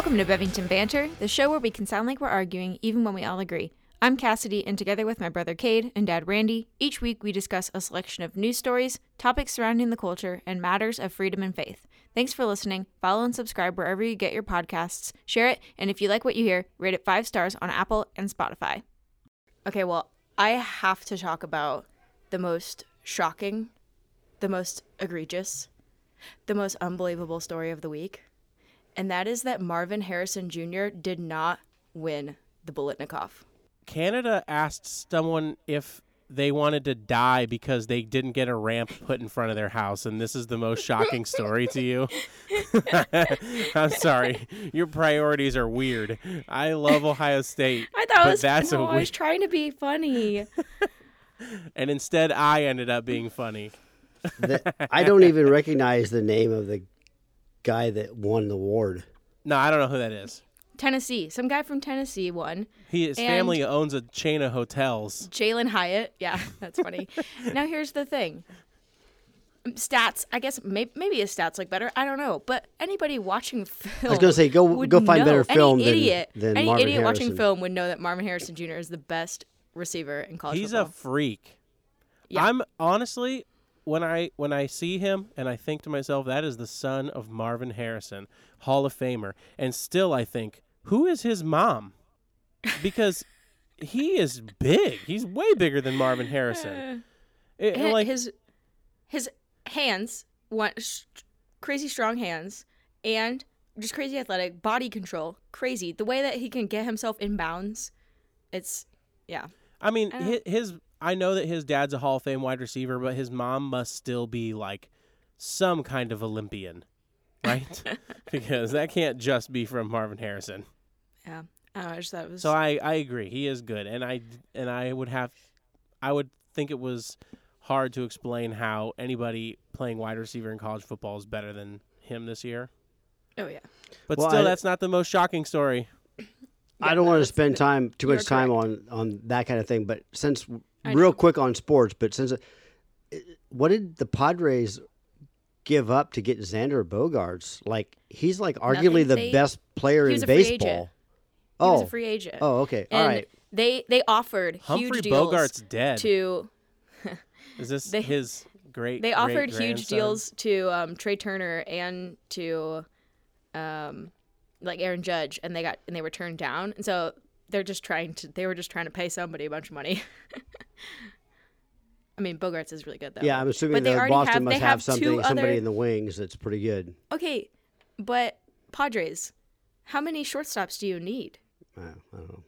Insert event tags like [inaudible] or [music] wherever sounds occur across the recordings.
Welcome to Bevington Banter, the show where we can sound like we're arguing even when we all agree. I'm Cassidy, and together with my brother Cade and dad Randy, each week we discuss a selection of news stories, topics surrounding the culture, and matters of freedom and faith. Thanks for listening. Follow and subscribe wherever you get your podcasts. Share it, and if you like what you hear, rate it five stars on Apple and Spotify. Okay, well, I have to talk about the most shocking, the most egregious, the most unbelievable story of the week, and that is that Marvin Harrison Jr. did not win the Biletnikoff. Canada asked someone if they wanted to die because they didn't get a ramp put in front of their house, and this is the most shocking story to you. [laughs] I'm sorry, your priorities are weird. I love Ohio State, [laughs] I thought but it was, that's no, a I was trying to be funny. [laughs] And instead, I ended up being funny. The- I don't even recognize the name of the guy that won the award. No, I don't know who that is. Tennessee, some guy from Tennessee won. He, his And- family owns a chain of hotels. Jalen Hyatt. Yeah, [laughs] that's funny. [laughs] now here's the thing. Stats, I guess maybe, maybe his stats look better. I don't know, but anybody watching [laughs] film, I was gonna say, go- would go find know. better film Any idiot, than any Marvin idiot watching film would know that Marvin Harrison Jr. is the best receiver in college He's a freak. Yeah. I'm honestly when I when I see him and I think to myself that is the son of Marvin Harrison, Hall of Famer, and still I think who is his mom? Because [laughs] he is big. He's way bigger than Marvin Harrison. [sighs] It- like his his hands, one sh- crazy strong hands, and just crazy athletic body control, crazy. The way that he can get himself in bounds, it's yeah. I mean, I his, his I know that his dad's a Hall of Fame wide receiver, but his mom must still be like some kind of Olympian, right? [laughs] because that can't just be from Marvin Harrison. Yeah, I, know, I just thought it was. So I, I agree. He is good, and I and I would have, I would think it was hard to explain how anybody playing wide receiver in college football is better than him this year. oh yeah, But Well, still, I- that's not the most shocking story. I don't no, want to spend time too much time correct. on on that kind of thing. But since I real know. quick on sports, but since what did the Padres give up to get Xander Bogaerts? Like he's like arguably Nothing. the They- best player he in was a free agent. baseball. he Oh, was a free agent. oh, okay, and all right. They they offered Humphrey huge deals Bogart's dead. to is this [laughs] they- his great? they offered huge great-grandson? deals to um, Trea Turner and to um, like Aaron Judge, and they got and they were turned down. And so they're just trying to they were just trying to pay somebody a bunch of money. [laughs] I mean, Bogaerts is really good though. Yeah, I'm assuming But they that Boston have- must they have, have two something, somebody other- in the wings that's pretty good. Okay, but Padres, how many shortstops do you need? I don't know.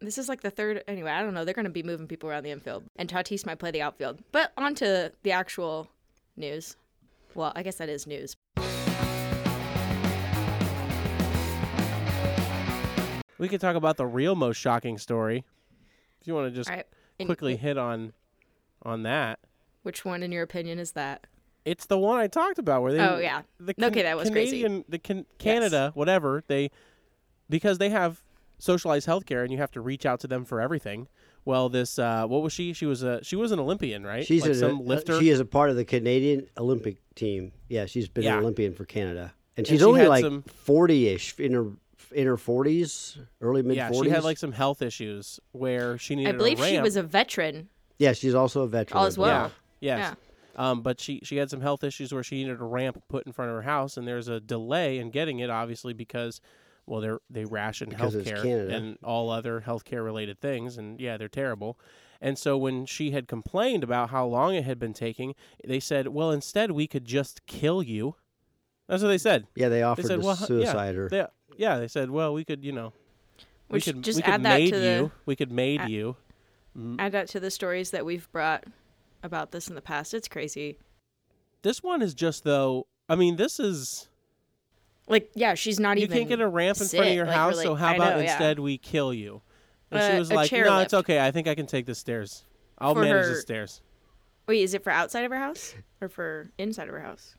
This is like the third. Anyway, I don't know. They're going to be moving people around the infield, and Tatis might play the outfield. But on to the actual news. Well, I guess that is news. We could talk about the real most shocking story. If you want to just All right. And quickly hit on on that. Which one, in your opinion, is that? It's the one I talked about where they. Oh, yeah. The Okay, that was crazy. Canadian, The can, Canada, whatever they, because they have socialized healthcare and you have to reach out to them for everything. Well, this uh, what was she? She was a she was an Olympian, right? She's like a, some uh, lifter. She is a part of the Canadian Olympic team. Yeah, she's been Yeah. an Olympian for Canada, and And she's she only like some- forty-ish in her in her forties, early mid yeah, forties. she had like some health issues where she needed I believe a ramp. she was a veteran. yeah, she's also a veteran All as well. Yeah. Yes. Um, but she she had some health issues where she needed a ramp put in front of her house, and there's a delay in getting it, obviously because, well, they're they ration Because it's healthcare and all other healthcare related things, and yeah, they're terrible. And so when she had complained about how long it had been taking, they said, well, instead we could just kill you. That's what they said. Yeah, they They offered said, to well, hu- suicide yeah, her. They, yeah, they said, well, we could, you know, Which we could just we could add that MAID to the you. We could MAID add- you. add that to the stories that we've brought about this in the past. It's crazy. This one is just though. I mean, this is Like, yeah, she's not you even. can't get a ramp in front of your like, house, really- so how I about know, yeah. instead we kill you? And she Uh, was a like, chair "No, it's okay. I think I can take the stairs. I'll For manage her- the stairs." Wait, is it for outside of her house or for inside of her house?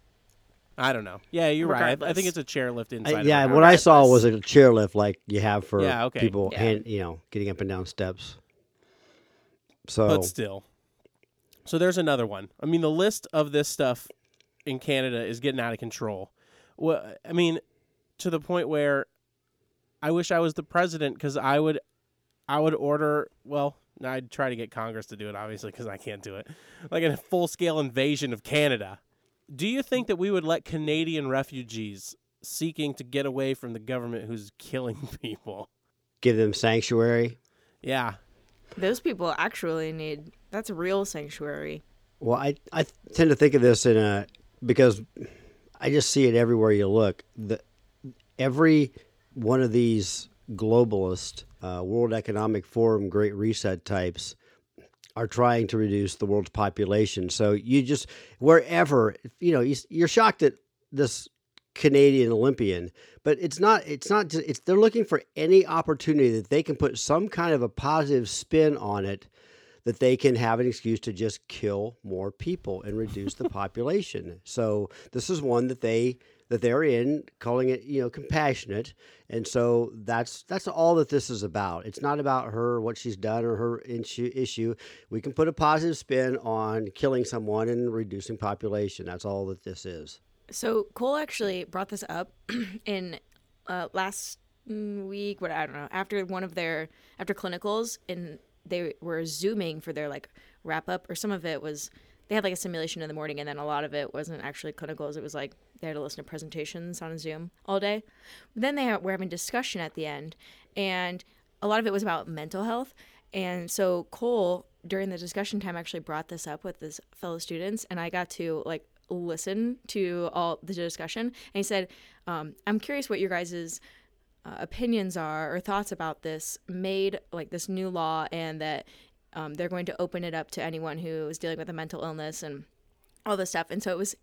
I don't know. Yeah, you're right. I, I think it's a chairlift I- inside. yeah, of her what I saw was a chairlift like you have for Yeah, okay. people, Yeah. hand, you know, getting up and down steps. So but still. So there's another one. I mean, the list of this stuff in Canada is getting out of control. Well, I mean, to the point where I wish I was the president because I would, I would order. Well, I'd try to get Congress to do it, obviously, because I can't do it. Like a full scale invasion of Canada. Do you think that we would let Canadian refugees seeking to get away from the government who's killing [laughs] people? Give them sanctuary. Yeah. Those people actually need that's real sanctuary. Well, I I tend to think of this in a because I just see it everywhere you look. The every one of these globalist uh, World Economic Forum Great Reset types are trying to reduce the world's population. So you just wherever you know you're shocked at this Canadian Olympian, but it's not. It's not. Just, it's they're looking for any opportunity that they can put some kind of a positive spin on it, that they can have an excuse to just kill more people and reduce the [laughs] population. So this is one that they that they're in, calling it you know compassionate, and so that's that's all that this is about. It's not about her what she's done or her issue. issue. We can put a positive spin on killing someone and reducing population. That's all that this is. So Cole actually brought this up [clears throat] in uh, last week. What I don't know after one of their after clinicals, and they were zooming for their like wrap up, or some of it was they had like a simulation in the morning, and then a lot of it wasn't actually clinicals. It was like they had to listen to presentations on Zoom all day. Then they were having discussion at the end, and a lot of it was about mental health. And so Cole during the discussion time actually brought this up with his fellow students, and I got to like listen to all the discussion. And he said, um, "I'm curious what your guys's uh, opinions are or thoughts about this MAID like this new law, and that um, they're going to open it up to anyone who is dealing with a mental illness and all this stuff." And so it was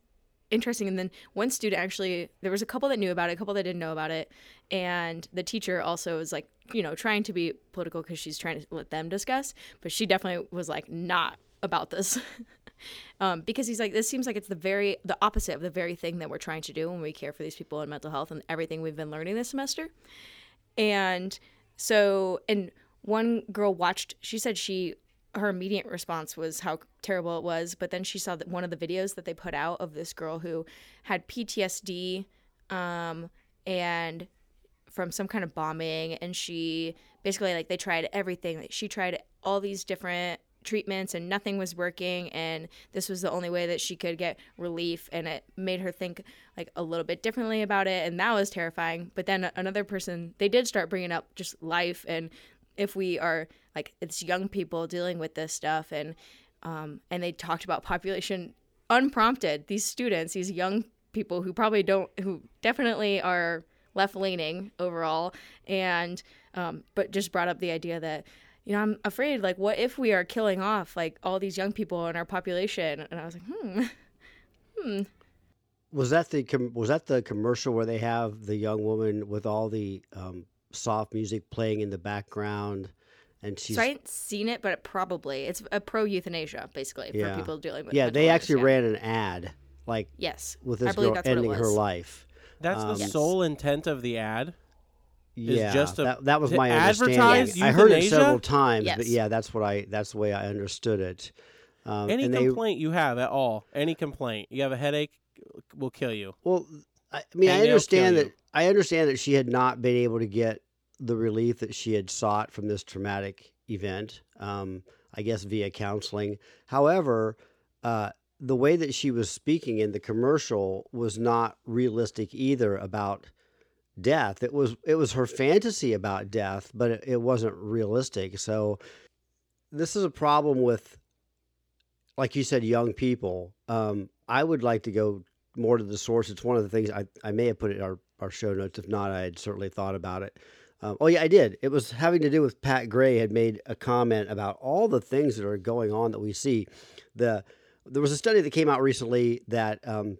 interesting. And then one student actually, there was a couple that knew about it, a couple that didn't know about it, and the teacher also was like, you know, trying to be political because she's trying to let them discuss, but she definitely was like not about this. [laughs] um, because he's like, this seems like it's the very the opposite of the very thing that we're trying to do when we care for these people in mental health and everything we've been learning this semester. And so, and one girl watched. She said she her immediate response was how terrible it was, but then she saw that one of the videos that they put out of this girl who had PTSD um, and from some kind of bombing, and she basically like they tried everything. Like, she tried all these different treatments and nothing was working and this was the only way that she could get relief and it made her think like a little bit differently about it and that was terrifying but then another person they did start bringing up just life and if we are like it's young people dealing with this stuff and um, and they talked about population unprompted these students these young people who probably don't who definitely are left leaning overall and um, but just brought up the idea that you know, I'm afraid, like, what if we are killing off, like, all these young people in our population? And I was like, hmm, [laughs] hmm. Was that the was that the commercial where they have the young woman with all the um, soft music playing in the background, and she's So I hadn't seen it, but it probably it's a pro euthanasia, basically, Yeah. for people dealing with. yeah, mental they illness, actually yeah. ran an ad like Yes, with this girl that's what it ending her life. That's Um, the Yes. sole intent of the ad. Yeah, just a- that, that was my advertise understanding. I heard it several times, but yeah, that's what I that's the way I understood it. Um, Any and they, complaint you have at all, any complaint, you have a headache, will kill you. Well, I, I mean, And I understand that. you. I understand that she had not been able to get the relief that she had sought from this traumatic event. Um, I guess via counseling. However, uh, the way that she was speaking in the commercial was not realistic either about death. It was it was her fantasy about death, but it, it wasn't realistic. So this is a problem with, like you said, young people. Um, I would like to go more to the source. It's one of the things I, I may have put in our, our show notes. If not, I had certainly thought about it. Um, oh yeah, I did. It was having to do with Pat Gray had made a comment about all the things that are going on that we see. The there was a study that came out recently that um,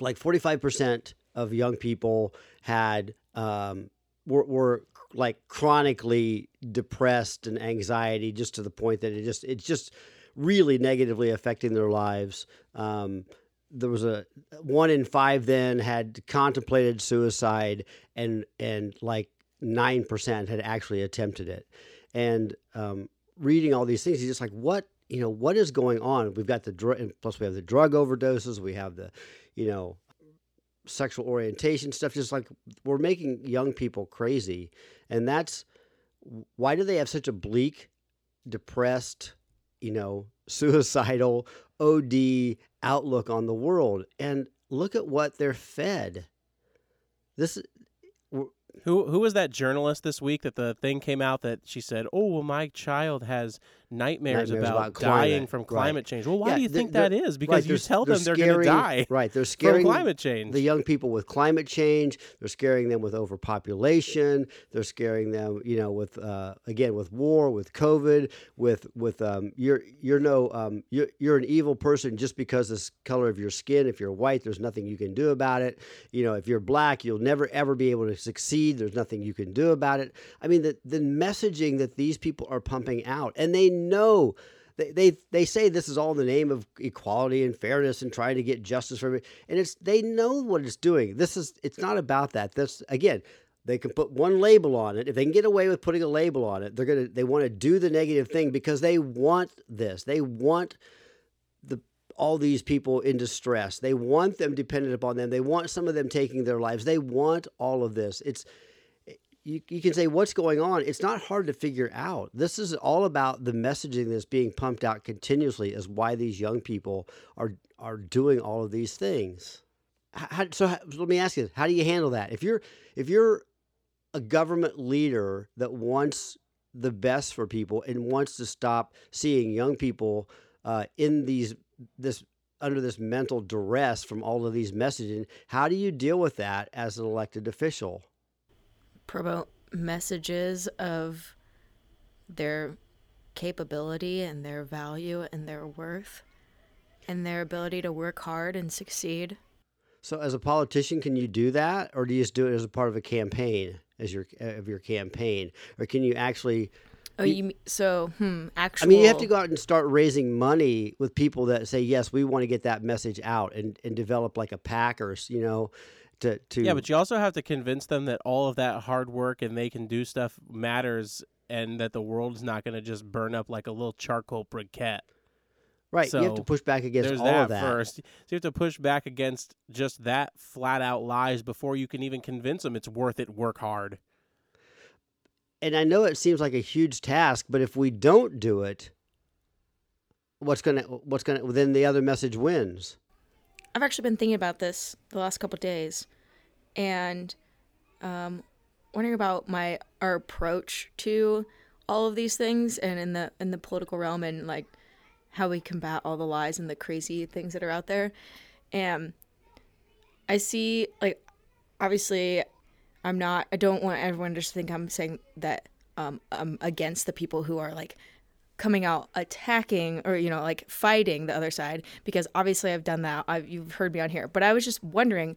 like forty five percent of young people had um, were, were like chronically depressed and anxiety, just to the point that it just it's just really negatively affecting their lives. Um, there was a one in five then had contemplated suicide, and and like nine percent had actually attempted it. And um, reading all these things, he's just like, what you know, what is going on? We've got the drug, plus we have the drug overdoses, we have the, you know, sexual orientation stuff. Just like we're making young people crazy, and that's why do they have such a bleak, depressed, you know, [laughs] suicidal, OD outlook on the world? And look at what they're fed. This who who was that journalist this week that the thing came out that she said, "Oh, well, my child has nightmares, Nightmares about, about dying climate." from Right. climate change." Well, why Yeah, do you think that is? Because right, you they're- tell them they're, going to die [laughs] Right, they're scaring climate change. the young people with climate change. They're scaring them with overpopulation. They're scaring them, you know, with uh, again with war, with COVID, with with um, you're you're no um, you're you're an evil person just because of this color of your skin. If you're white, there's nothing you can do about it. You know, if you're black, you'll never ever be able to succeed. There's nothing you can do about it. I mean, the the messaging that these people are pumping out, and they know they, they they say this is all in the name of equality and fairness and trying to get justice for everybody. And it's they know what it's doing. This is it's not about that. This again, they can put one label on it. If they can get away with putting a label on it, they're gonna they want to do the negative thing because they want this. They want the all these people in distress. They want them dependent upon them. They want some of them taking their lives. They want all of this. It's you, you can say what's going on. It's not hard to figure out. This is all about the messaging that's being pumped out continuously is why these young people are are doing all of these things. How, so, how, let me ask you how do you handle that? If you're if you're a government leader that wants the best for people and wants to stop seeing young people uh, in these this under this mental duress from all of these messaging how do you deal with that as an elected official promote messages of their capability and their value and their worth and their ability to work hard and succeed. So, as a politician, can you do that, or do you just do it as a part of a campaign, as your of your campaign, or can you actually? Oh, you so hmm actual I mean, you have to go out and start raising money with people that say, "Yes, we want to get that message out," and and develop like a pack or you know, to to Yeah, but you also have to convince them that all of that hard work and they can do stuff matters, and that the world's not going to just burn up like a little charcoal briquette. right. so you have to push back against all that, of that. first. So you have to push back against just that flat out lies before you can even convince them it's worth it. Work hard. And I know it seems like a huge task, but if we don't do it, what's gonna what's gonna then the other message wins. I've actually been thinking about this the last couple days, and um, wondering about my our approach to all of these things, and in the in the political realm, and like how we combat all the lies and the crazy things that are out there. And I see, like, obviously, I'm not. I don't want everyone to just think I'm saying that um, I'm against the people who are like coming out attacking or you know like fighting the other side because obviously I've done that. I've, you've heard me on here, but I was just wondering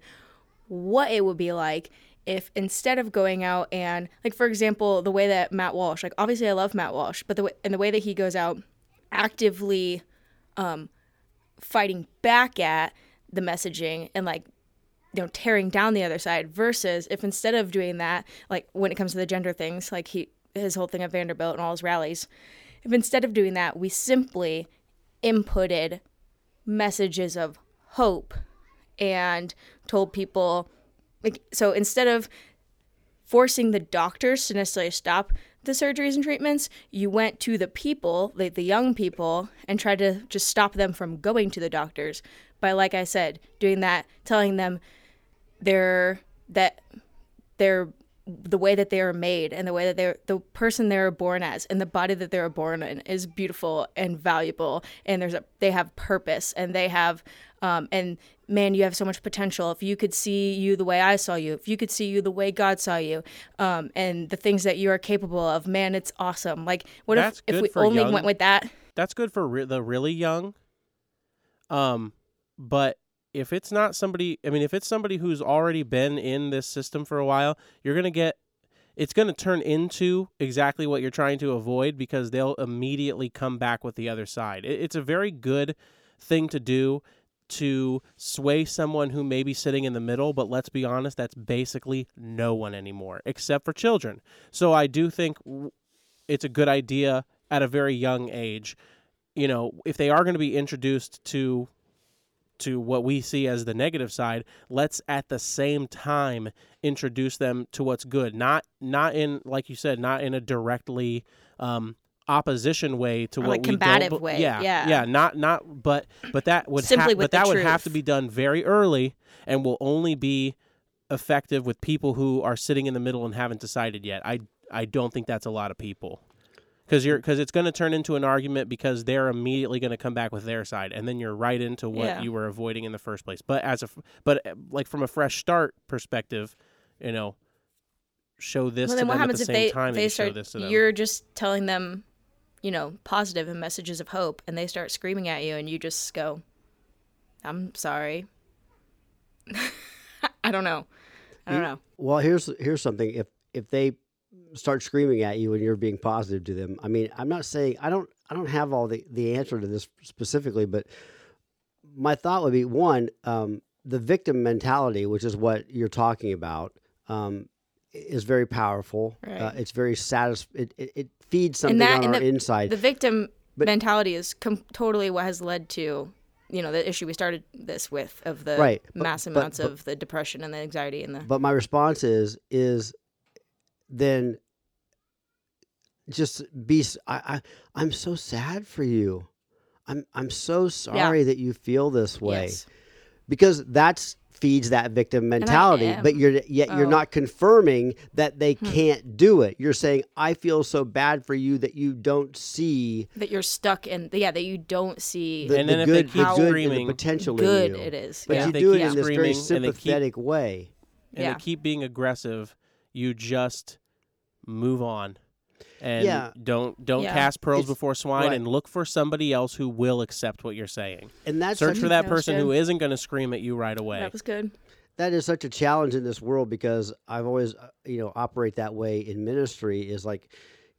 what it would be like if instead of going out and like for example the way that Matt Walsh like obviously I love Matt Walsh, but the way and the way that he goes out actively um fighting back at the messaging and like you know tearing down the other side versus if instead of doing that like when it comes to the gender things like he his whole thing at Vanderbilt and all his rallies if instead of doing that we simply inputted messages of hope and told people like so instead of forcing the doctors to necessarily stop the surgeries and treatments you went to the people like the young people and tried to just stop them from going to the doctors by like i said doing that telling them they're that they're the way that they are made and the way that they're the person they are born as and the body that they are born in is beautiful and valuable. And there's a they have purpose and they have um, and man you have so much potential. If you could see you the way i saw you if you could see you the way god saw you um, and the things that you are capable of man it's awesome. Like what That's if if we only young- went with that? That's good for re- the really young. Um, but if it's not somebody, I mean, if it's somebody who's already been in this system for a while, you're gonna get. It's going to turn into exactly what you're trying to avoid because they'll immediately come back with the other side. It's a very good thing to do to sway someone who may be sitting in the middle, but let's be honest, that's basically no one anymore, except for children. So I do think it's a good idea at a very young age. You know, if they are going to be introduced to to what we see as the negative side let's at the same time introduce them to what's good. Not not in like you said not in a directly um opposition way to Or, what like, we combative don't, way, yeah yeah. yeah not not but but that would Simply ha- but that would have to be done very early and will only be effective with people who are sitting in the middle and haven't decided yet. I i don't think that's a lot of people because you're because it's going to turn into an argument because they're immediately going to come back with their side and then you're right into what Yeah. you were avoiding in the first place but as a f- but uh, like from a fresh start perspective you know show this well, to then what them at happens the if same they time they you show start? this to them You're just telling them, you know, positive and messages of hope, and they start screaming at you, and you just go, "I'm sorry." [laughs] I don't know. I don't You- know. Well, here's here's something. If if they start screaming at you when you're being positive to them, I mean, I'm not saying I don't I don't have all the the answer to this specifically, but my thought would be one, um, the victim mentality, which is what you're talking about, um, is very powerful. Uh, Right. it's very satis- it, it, it feeds something that on and our the, inside. the victim But- mentality is com- totally what has led to, you know, the issue we started this with of the Right, mass but- amounts but- of the depression and the anxiety and the. But my response is is then just be I, I am so sad for you. I'm I'm so sorry that you feel this way Yes. because that's feeds that victim mentality but you're yet you're Oh. not confirming that they Hmm. can't do it you're saying i feel so bad for you that you don't see That you're stuck in, yeah, that you don't see the, And the then if they good, keep the good screaming, the potential good in you it is. but yeah. you they do it in this very screaming and keep- sympathetic way and Yeah. they keep being aggressive, you just move on. And Yeah. don't don't Yeah. cast pearls It's- before swine right. and look for somebody else who will accept what you're saying. and that's Search for that That person who isn't going to scream at you right away. That was good. that is such a challenge in this world because I've always, uh, you know, operate that way in ministry is like,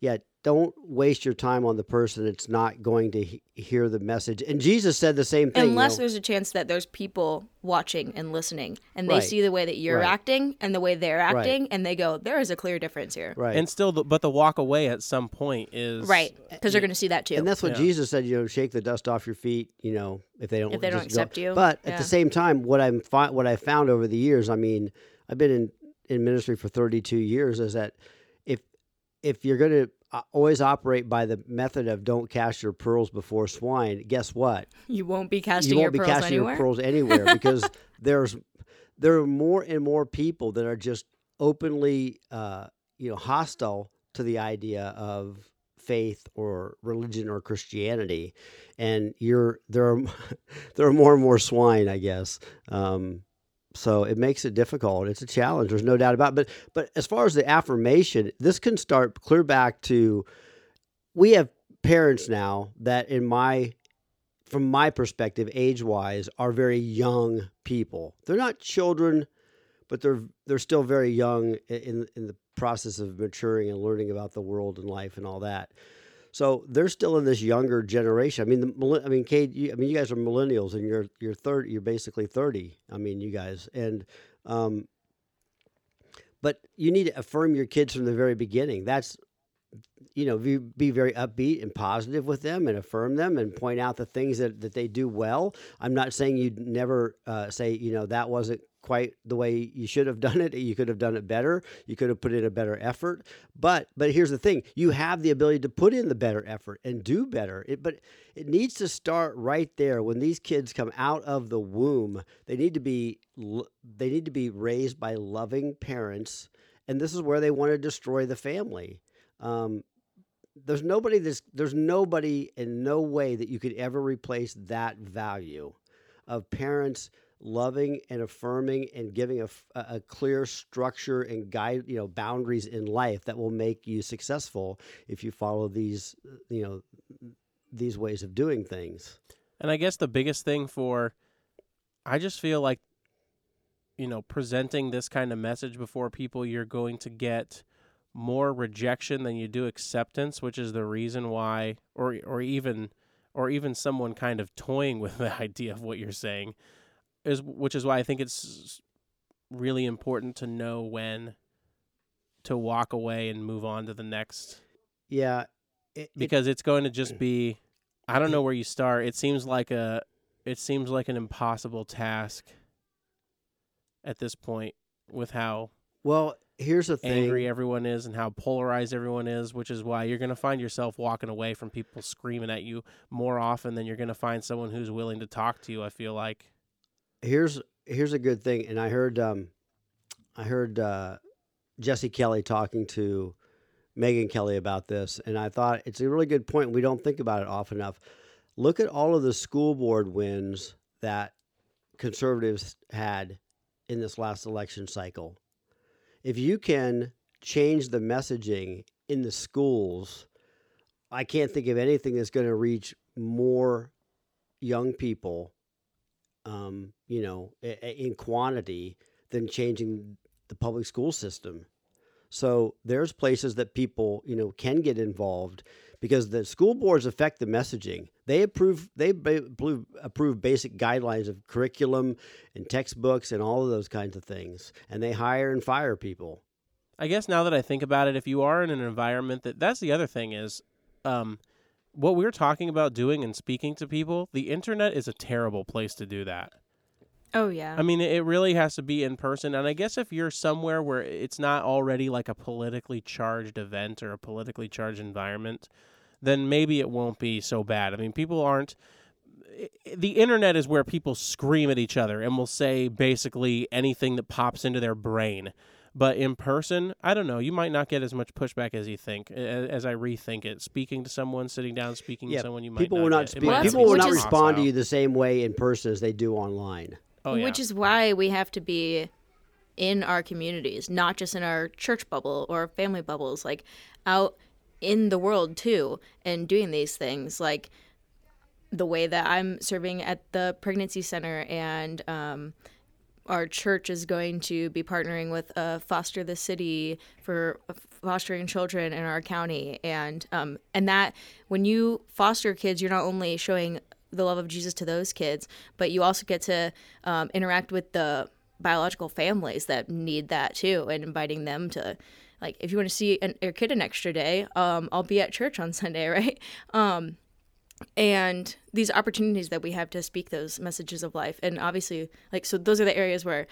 yeah, don't waste your time on the person that's not going to he- hear the message. And Jesus said the same thing. you Unless know. there's a chance that there's people watching and listening, and they Right. see the way that you're Right. acting and the way they're Right. acting, and they go, "There is a clear difference here." right. And still, the, but the walk away at some point is Right, because they're going to see that too. and that's what Yeah. Jesus said, you know, shake the dust off your feet, you know, if they don't If they don't just go- accept you, But at the same time, what I'm fi- what I found over the years, I mean, I've been in in ministry for 32 years is that if you're going to always operate by the method of don't cast your pearls before swine, guess what? you won't be casting you your won't be pearls casting anywhere. your pearls anywhere [laughs] because there's there are more and more people that are just openly uh, you know hostile to the idea of faith or religion or Christianity, and you're there are [laughs] there are more and more swine, I guess. Um, so it makes it difficult. It's a challenge. There's no doubt about. It. But but as far as the affirmation, this can start clear back to we have parents now that in my from my perspective, age wise, are very young people. They're not children, but they're they're still very young in in the process of maturing and learning about the world and life and all that. So they're still in this younger generation. I mean, the, I mean, Cade, you, I mean, you guys are millennials, and you're you're thirty. You're basically thirty. I mean, you guys, and um, but you need to affirm your kids from the very beginning. That's you know, be, be very upbeat and positive with them and affirm them and point out the things that, that they do well. I'm not saying you'd never uh, say, you know, that wasn't quite the way you should have [laughs] done it. You could have done it better. You could have put in a better effort. But but here's the thing: you have the ability to put in the better effort and do better. It, but it needs to start right there when these kids come out of the womb. They need to be they need to be raised by loving parents, and this is where they want to destroy the family. Um, there's nobody that's there's nobody in no way that you could ever replace that value of parents loving and affirming and giving a, a clear structure and guide you know boundaries in life that will make you successful if you follow these you know these ways of doing things. And I guess the biggest thing for, I just feel like, you know, presenting this kind of message before people, you're going to get more rejection than you do acceptance, which is the reason why, or or even, or even someone kind of toying [laughs] with the idea of what you're saying, is which is why I think it's really important to know when to walk away and move on to the next yeah it, it- because it's going to just be I don't know where you start. It seems like a it seems like an impossible task at this point with how Well, here's the thing. angry everyone is and how polarized everyone is, which is why you're going to find yourself walking away from people screaming at you more often than you're going to find someone who's willing to talk to you. I feel like. Here's here's a good thing, and I heard um, I heard uh, Jesse Kelly talking to Megyn Kelly about this, and I thought it's a really good point. We don't think about it often enough. Look at all of the school board wins that conservatives had in this last election cycle. If you can change the messaging in the schools, I can't think of anything that's going to reach more young people um, you know, in quantity than changing the public school system. So there's places that people, you know, can get involved because the school boards affect the messaging. They approve they approve basic guidelines of curriculum and textbooks and all of those kinds of things, and they hire and fire people. I guess now that I think about it, if you are in an environment that that's the other thing is, um, what we're talking about doing and speaking to people, the internet is a terrible place to do that. Oh yeah. I mean, it really has to be in person. And I guess if you're somewhere where it's not already like a politically charged event or a politically charged environment, then maybe it won't be so bad. I mean, people aren't. The internet is where people scream at each other and will say basically anything that pops into their brain. But in person, I don't know. You might not get as much pushback as you think. a- As I rethink it, speaking to someone, sitting down, speaking Yeah, to someone, you might People not will not get- speak, might Well, people will not so is- respond to you the same way in person as they do online. Oh, yeah. Which is why we have to be in our communities, not just in our church bubble or family bubbles, like out in the world too, and doing these things. Like the way that I'm serving at the pregnancy center, and um, our church is going to be partnering with uh, Foster the City for fostering children in our county, and um, and that when you foster kids, you're not only showing the love of Jesus to those kids, but you also get to um, interact with the biological families that need that too, and inviting them to. Like, if you want to see an, your kid an extra day, um, I'll be at church on [laughs] Sunday, right? Um, and these opportunities that we have to speak those messages of life. And obviously like so those are the areas where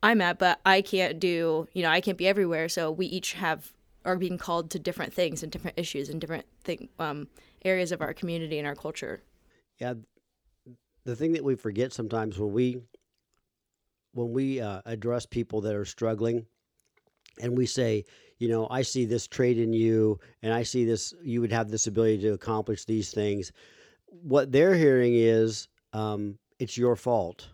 i'm at but i can't do you know i can't be everywhere. So we each have are being called to different things and different issues and different thing, um, areas of our community and our culture. Yeah, the thing that we forget sometimes when we when we uh, address people that are struggling, and we say, you know, I see this trait in you, and I see this, you would have this ability to accomplish these things. What they're hearing is, um, it's your fault.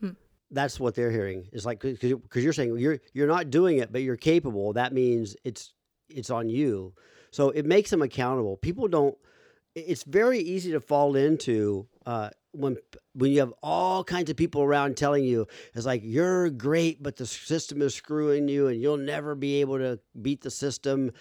Hmm. That's what they're hearing. It's like because you're saying you're you're not doing it, but you're capable. That means it's it's on you. So it makes them accountable. People don't. It- It's very easy to fall into uh, when when you have all kinds of people around telling you it's like you're great, but the system is screwing you, and you'll never be able to beat the system,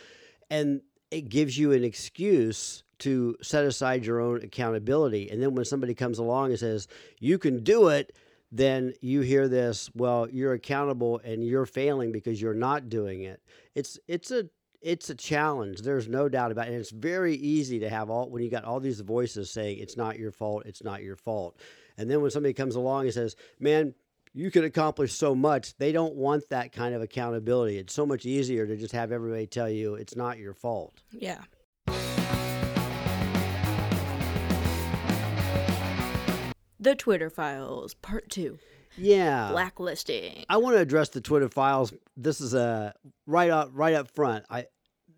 and it gives you an excuse to set aside your own accountability. And then when somebody comes along and says you can do it, then you hear this, well, you're accountable and you're failing because you're not doing it. It's it's a it's a challenge. There's no doubt about it. And it's very easy to have all when you got all these voices saying it's not your fault, it's not your fault. And then when somebody comes along and says, "Man, you could accomplish so much," they don't want that kind of accountability. It's so much easier to just have everybody tell you it's not your fault. yeah the twitter files part two Yeah. blacklisting I want to address the Twitter files. This is a right up right up front. I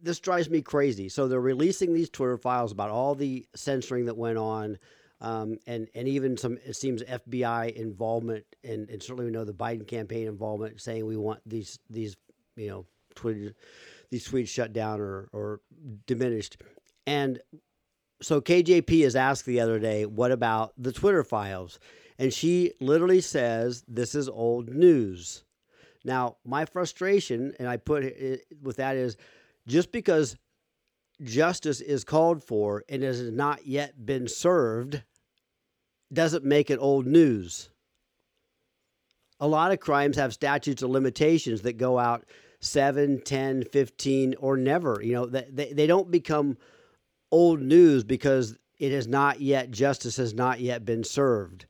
this drives me crazy. So they're releasing these Twitter files about all the censoring that went on, um, and and even some it seems FBI involvement, and, and certainly we know the Biden campaign involvement, saying we want these these you know Twitter these tweets shut down or or diminished, and so KJP is asked the other day, what about the Twitter files? And she literally says, this is old news. Now, my frustration, and I put it with that is just because justice is called for and has not yet been served doesn't make it old news. A lot of crimes have statutes of limitations that go out 7, 10, 15, or never. You know, they, they don't become old news because it has not yet justice has not yet been served.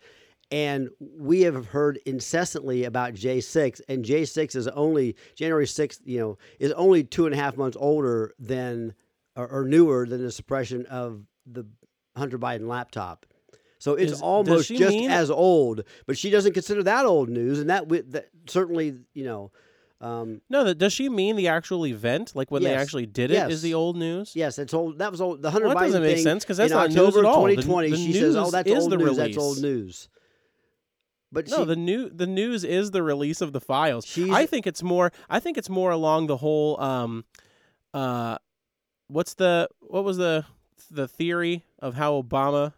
And we have heard incessantly about J6, and J6 is only January 6th, you know, is only two and a half months older than or, or newer than the suppression of the Hunter Biden laptop. So it's Is- almost just mean- as old, but she doesn't consider that old news, and that, that certainly, you know, um, No, that, does she mean the actual event, like when they actually did it, is Yes. the old news? yes, it's old. That was old. The Hunter Well, that Biden doesn't make thing sense, 'cause that's in not news at all. The- 2020. the she says, "Oh, that's old the news. That's old news." But No, she, the new the news is the release of the files. I think it's more. I think it's more along the whole. Um, uh, what's the what was the the theory of how Obama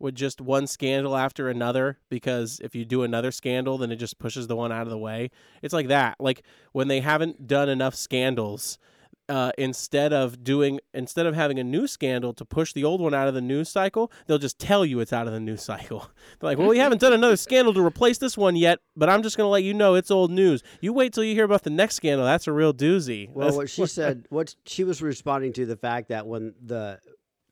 would just one scandal after another because if you do another scandal, then it just pushes the one out of the way. It's like that. Like when they haven't done enough scandals. Uh, instead of doing, instead of having a new scandal to push the old one out of the news cycle, they'll just tell you it's out of the news cycle. [laughs] They're like, well, we haven't done another scandal to replace this one yet, but I'm just going to let you know it's old news. You wait till you hear about the next scandal. That's a real doozy. [laughs] Well, That's what she said, what she was responding to the fact that when the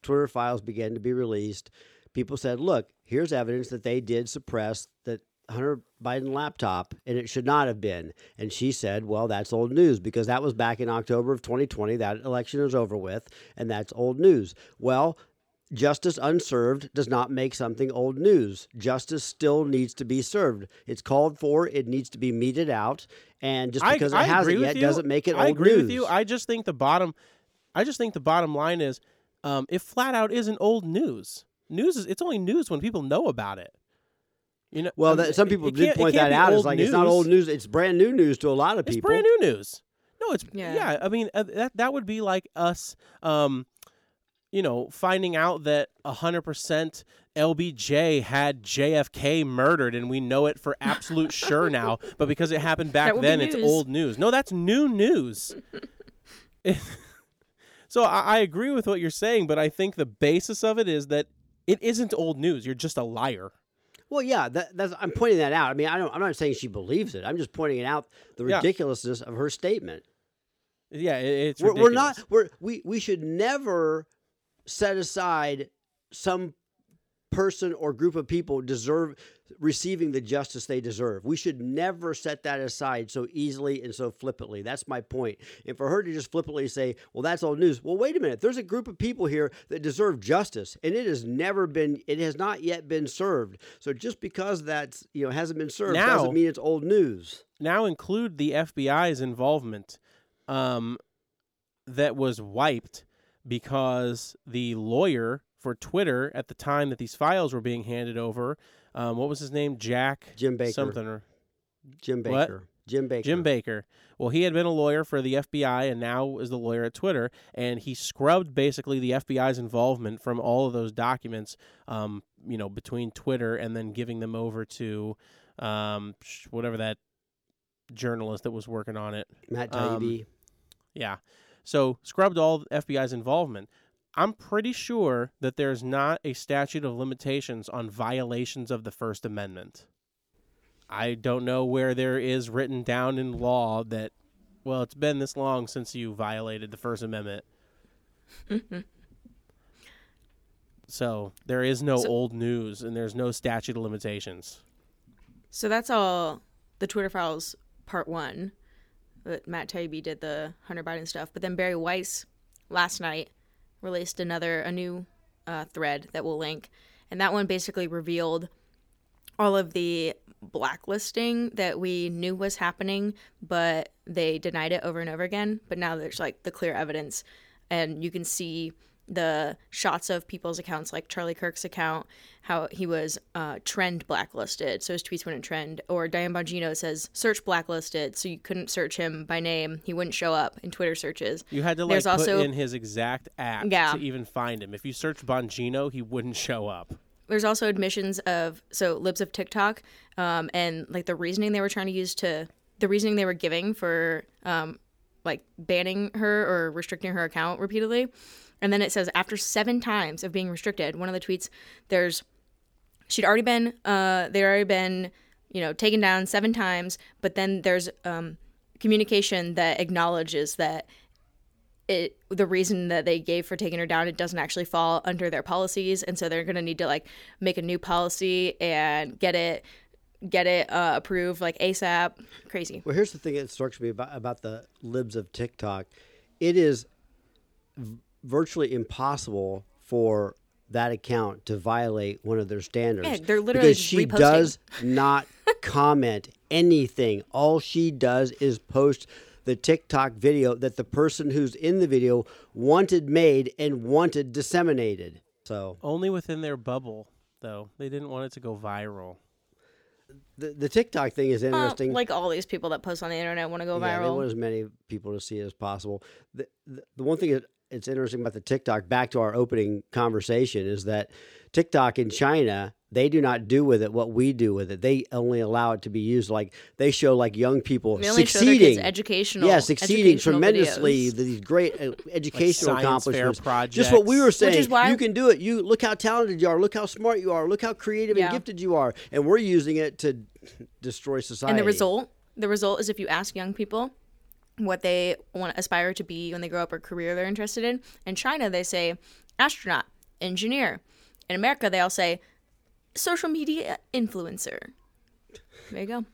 Twitter files began to be released, people said, "Look, here's evidence that they did suppress the Hunter Biden laptop, and it should not have been." And she said, "Well, that's old news because that was back in October of 2020. That election is over with, and that's old news." Well. Justice unserved does not make something old news. Justice still needs to be served. It's called for. It needs to be meted out, and just because I it hasn't yet you. doesn't make it I old agree news. with you. I just think the bottom, I just think the bottom line is, um, if flat out isn't old news, news is it's only news when people know about it. You know, Well, I mean, that, some people it did it point that out. It's old like it's not old news; it's brand new news to a lot of people. It's brand new news. No, it's Yeah. yeah. I mean, uh, that that would be like us, um, you know, finding out that hundred percent LBJ had JFK murdered, and we know it for absolute [laughs] sure now. But because it happened back That would be then, it's old news. No, that's new news. [laughs] so I, I agree with what you're saying, but I think the basis of it is that it isn't old news. You're just a liar. Well, yeah, that, that's, I'm pointing that out. I mean, I don't, I'm not saying she believes it. I'm just pointing it out the Yeah. ridiculousness of her statement. Yeah, it, it's We're, we're not. We're we we should never set aside some person or group of people deserve receiving the justice they deserve. We should never set that aside so easily and so flippantly. That's my point. And for her to just flippantly say, "Well, that's old news." Well, wait a minute. There's a group of people here that deserve justice, and it has never been. It has not yet been served. So just because that's you know hasn't been served Now- doesn't mean it's old news. now include the FBI's involvement um, that was wiped because the lawyer for Twitter at the time that these files were being handed over, um, what was his name? Jack Jim Baker. something or Jim What? Baker. Jim Baker. Jim Baker. Well, he had been a lawyer for the FBI and now is the lawyer at Twitter, and he scrubbed basically the FBI's involvement from all of those documents, um, you know, between Twitter and then giving them over to um, whatever that journalist that was working on it. Matt Um, Taibbi. Yeah. So scrubbed all the FBI's involvement. I'm pretty sure that there's not a statute of limitations on violations of the First Amendment. I don't know where there is written down in law that, well, it's been this long since you violated the First Amendment. [laughs] so there is no So- old news and there's no statute of limitations. So that's all the Twitter files part one. That Matt Taibbi did the Hunter Biden stuff, but then Bari Weiss last night released another a new uh, thread that we'll link, and that one basically revealed all of the blacklisting that we knew was happening, but they denied it over and over again. But now there's like the clear evidence, and you can see the shots of people's accounts, like Charlie Kirk's account, how he was uh, trend blacklisted, so his tweets wouldn't trend. Or Dan Bongino says search blacklisted, so you couldn't search him by name; he wouldn't show up in Twitter searches. You had to like There's put also- in his exact app Yeah. to even find him. If you search Bongino, he wouldn't show up. there's also admissions of so libs of TikTok, um, and like the reasoning they were trying to use to the reasoning they were giving for um, like banning her or restricting her account repeatedly. And then it says after seven times of being restricted, one of the tweets there's she'd already been uh they'd already been you know taken down seven times, but then there's um communication that acknowledges that it the reason that they gave for taking her down it doesn't actually fall under their policies. And so they're going to need to like make a new policy and get it get it uh, approved like asap crazy. Well, here's the thing that strikes me about, about the libs of TikTok. It is virtually impossible for that account to violate one of their standards. Yeah, they're literally because just she reposting. does [laughs] not comment anything. All she does is post the TikTok video that the person who's in the video wanted made and wanted disseminated. So Only within their bubble, though. They didn't want it to go viral. the, the TikTok thing is Uh, interesting. like all these people that post on the internet want to go Yeah, they viral want as many people to see it as possible. The, the, the one thing that it's interesting about the TikTok, back to our opening conversation, is that TikTok in China, they do not do with it what we do with it. They only allow it to be used like they show like young people they only show their succeeding. kids educational yeah, succeeding educational tremendously. videos. These great uh, educational science fair accomplishments. Just what we were projects. saying. is why- you can do it. You look how talented you are. Look how smart you are. Look how creative Yeah. and gifted you are. And we're using it to [laughs] destroy society. And the result, the result is if you ask young people what they want to aspire to be when they grow up or career they're interested in, in China they say astronaut, engineer. In America they all say social media influencer. There you go.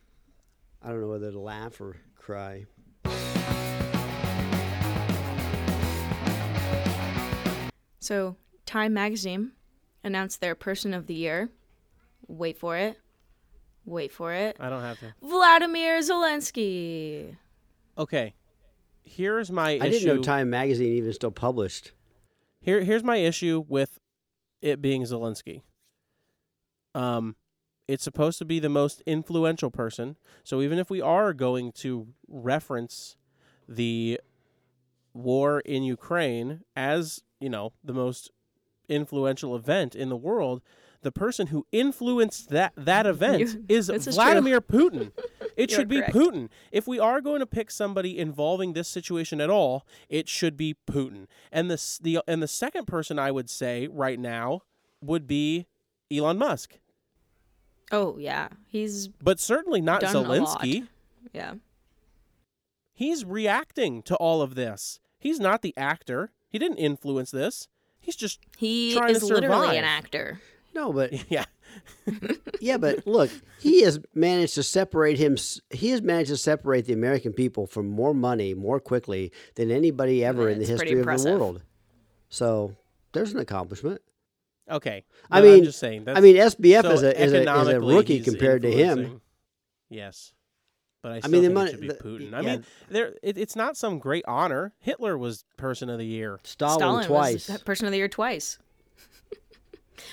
I don't know whether to laugh or cry. So Time Magazine announced their person of the year. Wait for it. Wait for it. I don't have to. Vladimir Zelensky. Okay. Here's my I issue. didn't know Time Magazine even still published. Here, here's my issue with it being Zelensky. Um, it's supposed to be the most influential person. So even if we are going to reference the war in Ukraine as you know the most influential event in the world, the person who influenced that that [laughs] event You- is is Vladimir Putin. [laughs] It should be correct. Putin. If we are going to pick somebody involving this situation at all, it should be Putin. And the the and the second person I would say right now would be Elon Musk, Oh yeah, he's but certainly not Done a lot. Zelensky. yeah. He's reacting to all of this. He's not the actor. He didn't influence this. He's just He is literally an actor. No, but [laughs] yeah. yeah, but look, he has managed to separate him. He has managed to separate the American people from more money more quickly than anybody ever in the history of the world. So there's an accomplishment. Okay. I No, I'm mean- just saying. I mean, SBF so is a is a, is a rookie compared to him. Yes, but I still mean, the money- it should be the- Putin. I yeah. mean, there it, it's not some great honor. Hitler was person of the year. Stalin, Stalin twice. was person of the year twice.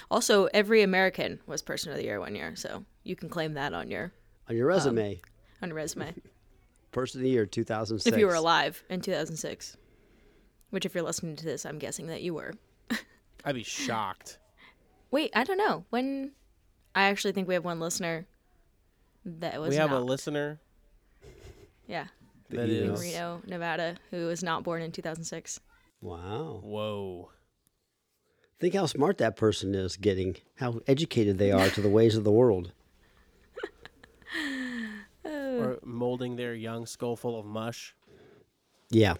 Also, every American was person of the year one year, so you can claim that on your on your resume. Um, on your resume [laughs] Person of the year 2006. if you were alive in 2006. Which, if you're listening to this, I'm guessing that you were. [laughs] I'd be shocked. Wait, I don't know when. I actually think we have one listener that was we have a listener yeah, that in is. Reno, Nevada, who was not born in 2006. Wow. Whoa. Think how smart that person is getting, how educated they are to the ways of the world. [laughs] Or molding their young skull full of mush. Yeah.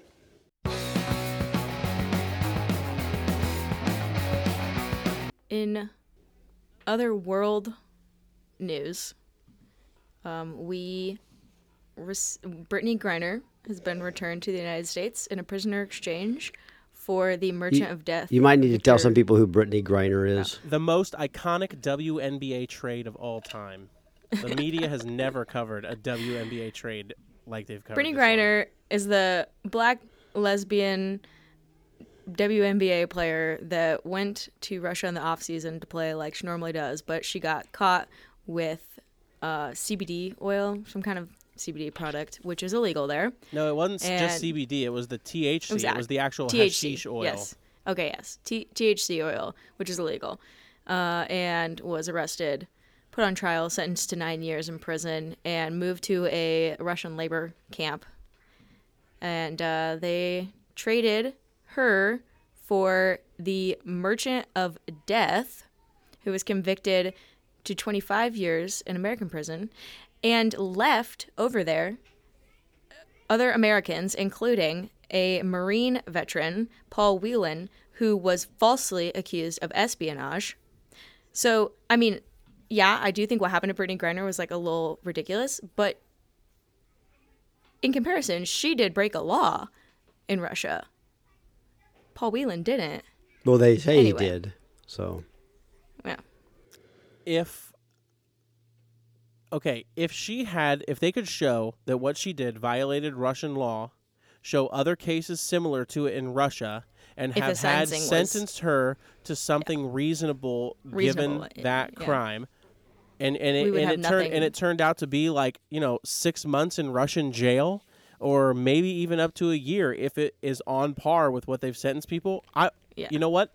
In other world news, um, we res- Brittney Griner has been returned to the United States in a prisoner exchange for the Merchant of Death. You might need to tell some people who Brittney Griner is. The most iconic WNBA trade of all time. The media has never covered a WNBA trade like they've covered. Brittney this one. Griner is the black lesbian WNBA player that went to Russia in the off season to play like she normally does, but she got caught with uh, CBD oil, some kind of CBD product, which is illegal there. No, it wasn't just CBD. It was the THC. It was, the actual THC hashish oil. Yes. Okay. Yes. T- THC oil, which is illegal, uh, and was arrested, put on trial, sentenced to nine years in prison, and moved to a Russian labor camp. And uh, they traded her for the Merchant of Death, who was convicted to 25 years in American prison, and left over there other Americans, including a Marine veteran, Paul Whelan, who was falsely accused of espionage. So, I mean, yeah, I do think what happened to Brittney Griner was like a little ridiculous, but in comparison, she did break a law in Russia. Paul Whelan didn't. Well, they say Anyway. he did. So Yeah. if okay, if she had, if they could show that what she did violated Russian law, show other cases similar to it in Russia, and If have had was- sentenced her to something reasonable, Reasonable, given that yeah. crime. And and it, and it turned and it turned out to be like you know six months in Russian jail, or maybe even up to a year if it is on par with what they've sentenced people. I Yeah. you know what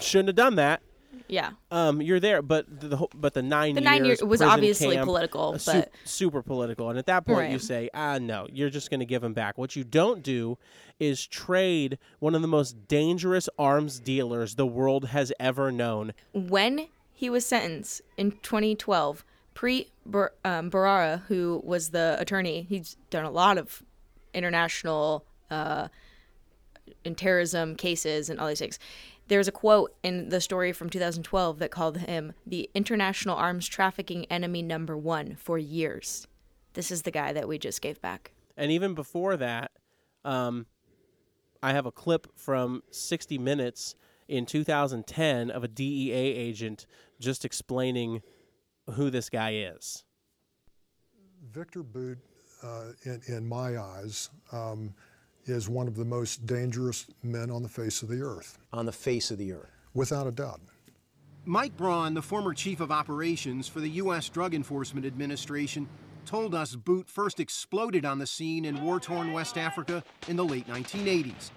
shouldn't have done that. Yeah. Um, you're there, but the, whole- but the nine The years nine years was obviously camp, political, uh, su- but super political. And at that point, you say, ah, no, you're just going to give him back. What you don't do is trade one of the most dangerous arms dealers the world has ever known. when he was sentenced in 2012, Preet Bar- um, Bharara, who was the attorney, he's done a lot of international uh, in terrorism cases and all these things. There's a quote in the story from 2012 that called him the international arms trafficking enemy number one for years. This is the guy that we just gave back. And even before that, um, I have a clip from 60 Minutes in 2010 of a DEA agent just explaining who this guy is. Victor Bout, uh, in, in my eyes, um, is one of the most dangerous men on the face of the earth, on the face of the earth. without a doubt. Mike Braun, the former chief of operations for the U.S. Drug Enforcement Administration, told us Bout first exploded on the scene in war torn West Africa in the late 1980s.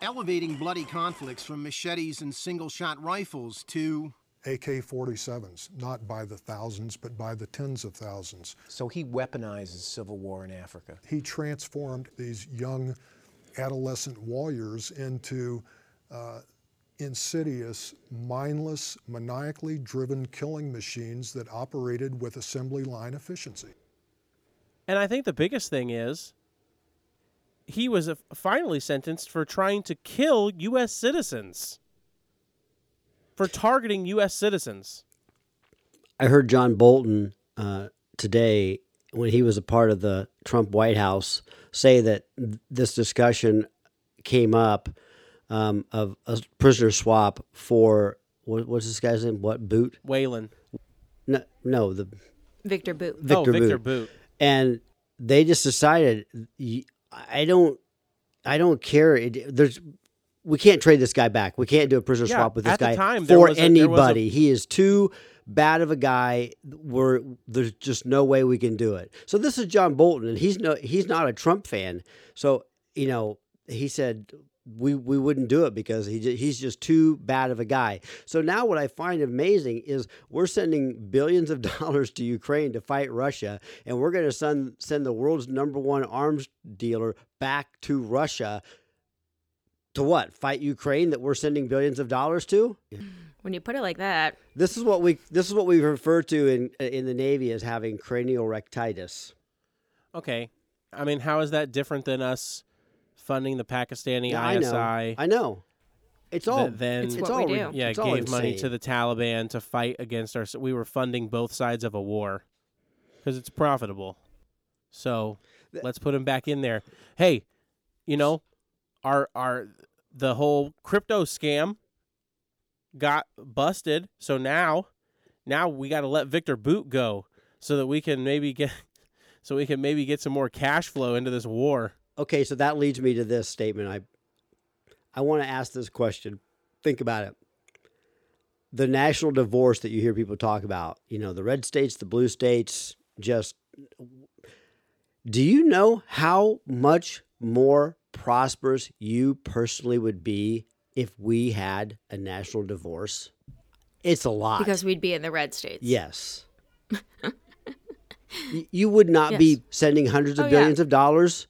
Elevating bloody conflicts from machetes and single shot rifles to AK 47s, not by the thousands, but by the tens of thousands. So he weaponizes civil war in Africa. He transformed these young adolescent warriors into uh, insidious, mindless, maniacally driven killing machines that operated with assembly line efficiency. And I think the biggest thing is he was finally sentenced for trying to kill U.S. citizens, for targeting U.S. citizens. I heard John Bolton uh, today when he was a part of the Trump White House say that this discussion came up um, of a prisoner swap for what, what's this guy's name? What boot? Whelan. No, no, the Victor Bout. Victor oh, Victor Bout. Bout. and they just decided y- I don't I don't care. It, there's we can't trade this guy back. We can't do a prisoner Yeah, swap with this guy time, for a- there a- anybody. He is too bad of a guy. Where there's just no way we can do it. So this is John Bolton, and he's no he's not a Trump fan. So you know he said we we wouldn't do it because he he's just too bad of a guy. So now what I find amazing is we're sending billions of [laughs] dollars to Ukraine to fight Russia, and we're going to send send the world's number one arms dealer back to Russia to what? Fight Ukraine that we're sending billions of dollars to? Mm. When you put it like that, This is what we this is what we refer to in in the Navy as having cranial rectitis. Okay. I mean, how is that different than us funding the Pakistani Yeah, I ISI? know. I know. It's all that then It's it's what all we do. yeah, it's all gave money insane. to the Taliban to fight against our. We were funding both sides of a war because it's profitable. So let's put them back in there. Hey, you know, our our the whole crypto scam got busted. So now, now we got to let Victor Bout go so that we can maybe get [laughs] so we can maybe get some more cash flow into this war. Okay, so that leads me to this statement. I I want to ask this question. Think about it. The national divorce that you hear people talk about, you know, the red states, the blue states, just do you know how much more prosperous you personally would be if we had a national divorce? It's a lot. because we'd be in the red states. Yes. [laughs] You would not Yes. be sending hundreds of Oh, yeah. billions of dollars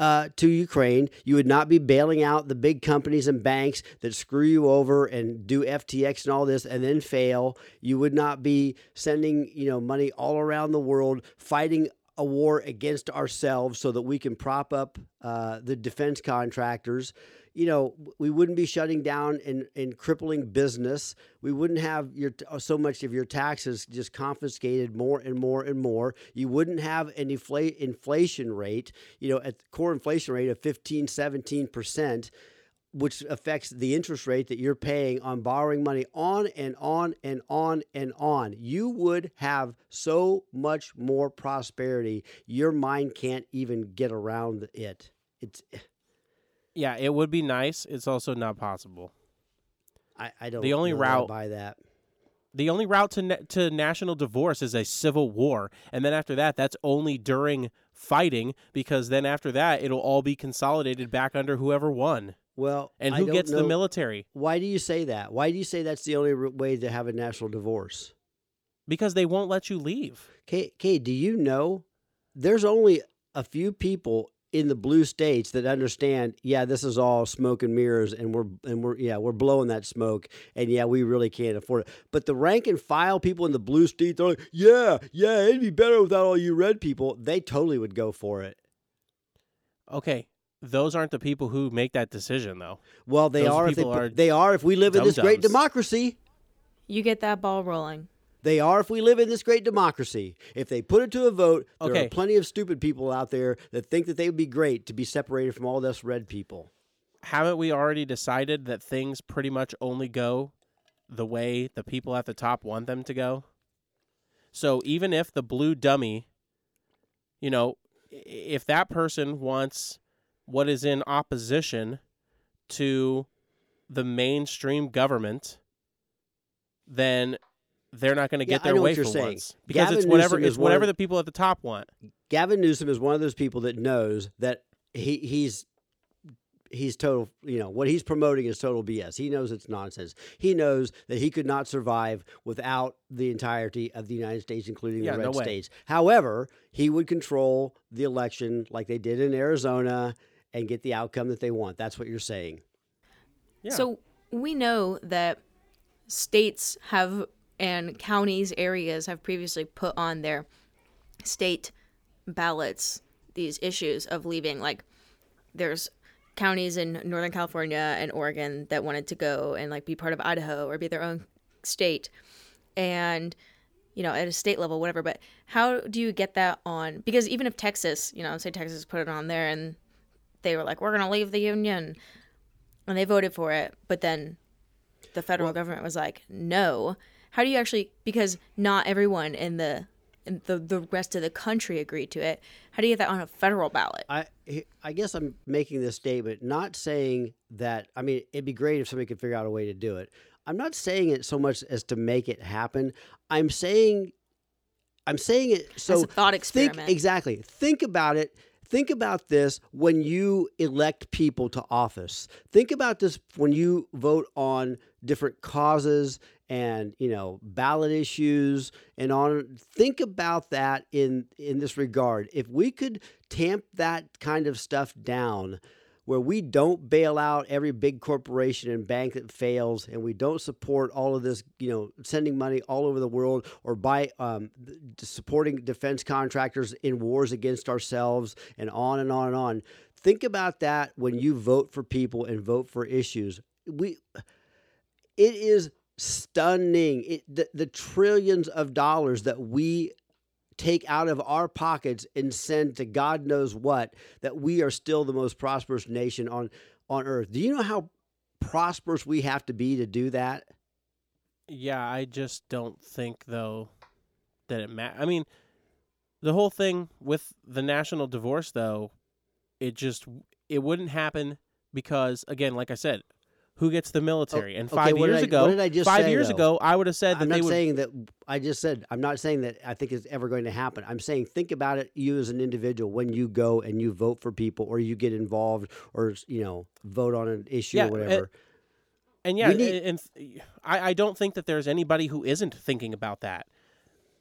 uh, to Ukraine. You would not be bailing out the big companies and banks that screw you over and do FTX and all this and then fail. You would not be sending you know money all around the world fighting a war against ourselves so that we can prop up uh, the defense contractors. You know, we wouldn't be shutting down and, and crippling business. We wouldn't have your so much of your taxes just confiscated more and more and more. You wouldn't have an infl- inflation rate, you know, at core inflation rate of 15, 17 percent which affects the interest rate that you're paying on borrowing money on and on and on and on. You would have so much more prosperity. Your mind can't even get around it. It's eh. Yeah, it would be nice. It's also not possible. I, I don't The only route- buy that. The only route to na- to national divorce is a civil war, and then after that, that's only during fighting because then after that, it'll all be consolidated back under whoever won. Well, And who gets the military? Why do you say that? Why do you say that's the only way to have a national divorce? Because they won't let you leave. Kay, Kay, do you know there's only a few people in the blue states that understand, yeah, this is all smoke and mirrors and we're and we're yeah, we're blowing that smoke and yeah, we really can't afford it. But the rank and file people in the blue states are like, yeah, yeah, it'd be better without all you red people. They totally would go for it. Okay, those aren't the people who make that decision, though. Well, they Those are if they, are they are if we live in this great democracy. You get that ball rolling. They are if we live in this great democracy. If they put it to a vote, there Okay. are plenty of stupid people out there that think that they would be great to be separated from all us red people. Haven't we already decided that things pretty much only go the way the people at the top want them to go? So even if the blue dummy, you know, if that person wants what is in opposition to the mainstream government, then they're not going to Yeah, get I their way you're for saying. once because Gavin it's whatever Newsom is it's whatever of- the people at the top want. Gavin Newsom is one of those people that knows that he he's he's total you know what he's promoting is total BS. He knows it's nonsense. He knows that he could not survive without the entirety of the United States, including Yeah, the no red way. states. However, he would control the election like they did in Arizona and get the outcome that they want. That's what you're saying. Yeah. So we know that states have and counties, areas have previously put on their state ballots these issues of leaving. Like there's counties in Northern California and Oregon that wanted to go and like be part of Idaho or be their own state. And you know, at a state level, whatever. But how do you get that on? Because even if Texas, you know, say Texas put it on there and they were like, we're going to leave the union and they voted for it, but then the federal government was like, no. How do you actually, because not everyone in the, in the, the rest of the country agreed to it. How do you get that on a federal ballot? I I guess I'm making this statement, not saying that. I mean, it'd be great if somebody could figure out a way to do it. I'm not saying it so much as to make it happen. I'm saying, I'm saying it so. As a thought think- experiment. exactly. Think about it. Think about this when you elect people to office. Think about this when you vote on different causes and you know ballot issues and on think about that in in this regard if we could tamp that kind of stuff down where we don't bail out every big corporation and bank that fails and we don't support all of this you know sending money all over the world or by um, supporting defense contractors in wars against ourselves and on and on and on. Think about that when you vote for people and vote for issues. We it is stunning. It, the, the trillions of dollars that we take out of our pockets and send to God knows what that we are still the most prosperous nation on on earth. Do you know how prosperous we have to be to do that? Yeah, I just don't think though that it ma- I mean, the whole thing with the national divorce though, it just it wouldn't happen because again, like I said, who gets the military? Oh, and Oh, okay, five did years I- ago, what did I just five say, years though? ago, I would have said that I'm not would. saying that I just said I'm not saying that I think it's ever going to happen. I'm saying think about it you as an individual when you go and you vote for people or you get involved or you know vote on an issue Yeah, or whatever. And yeah, need- and th- I, I don't think that there's anybody who isn't thinking about that.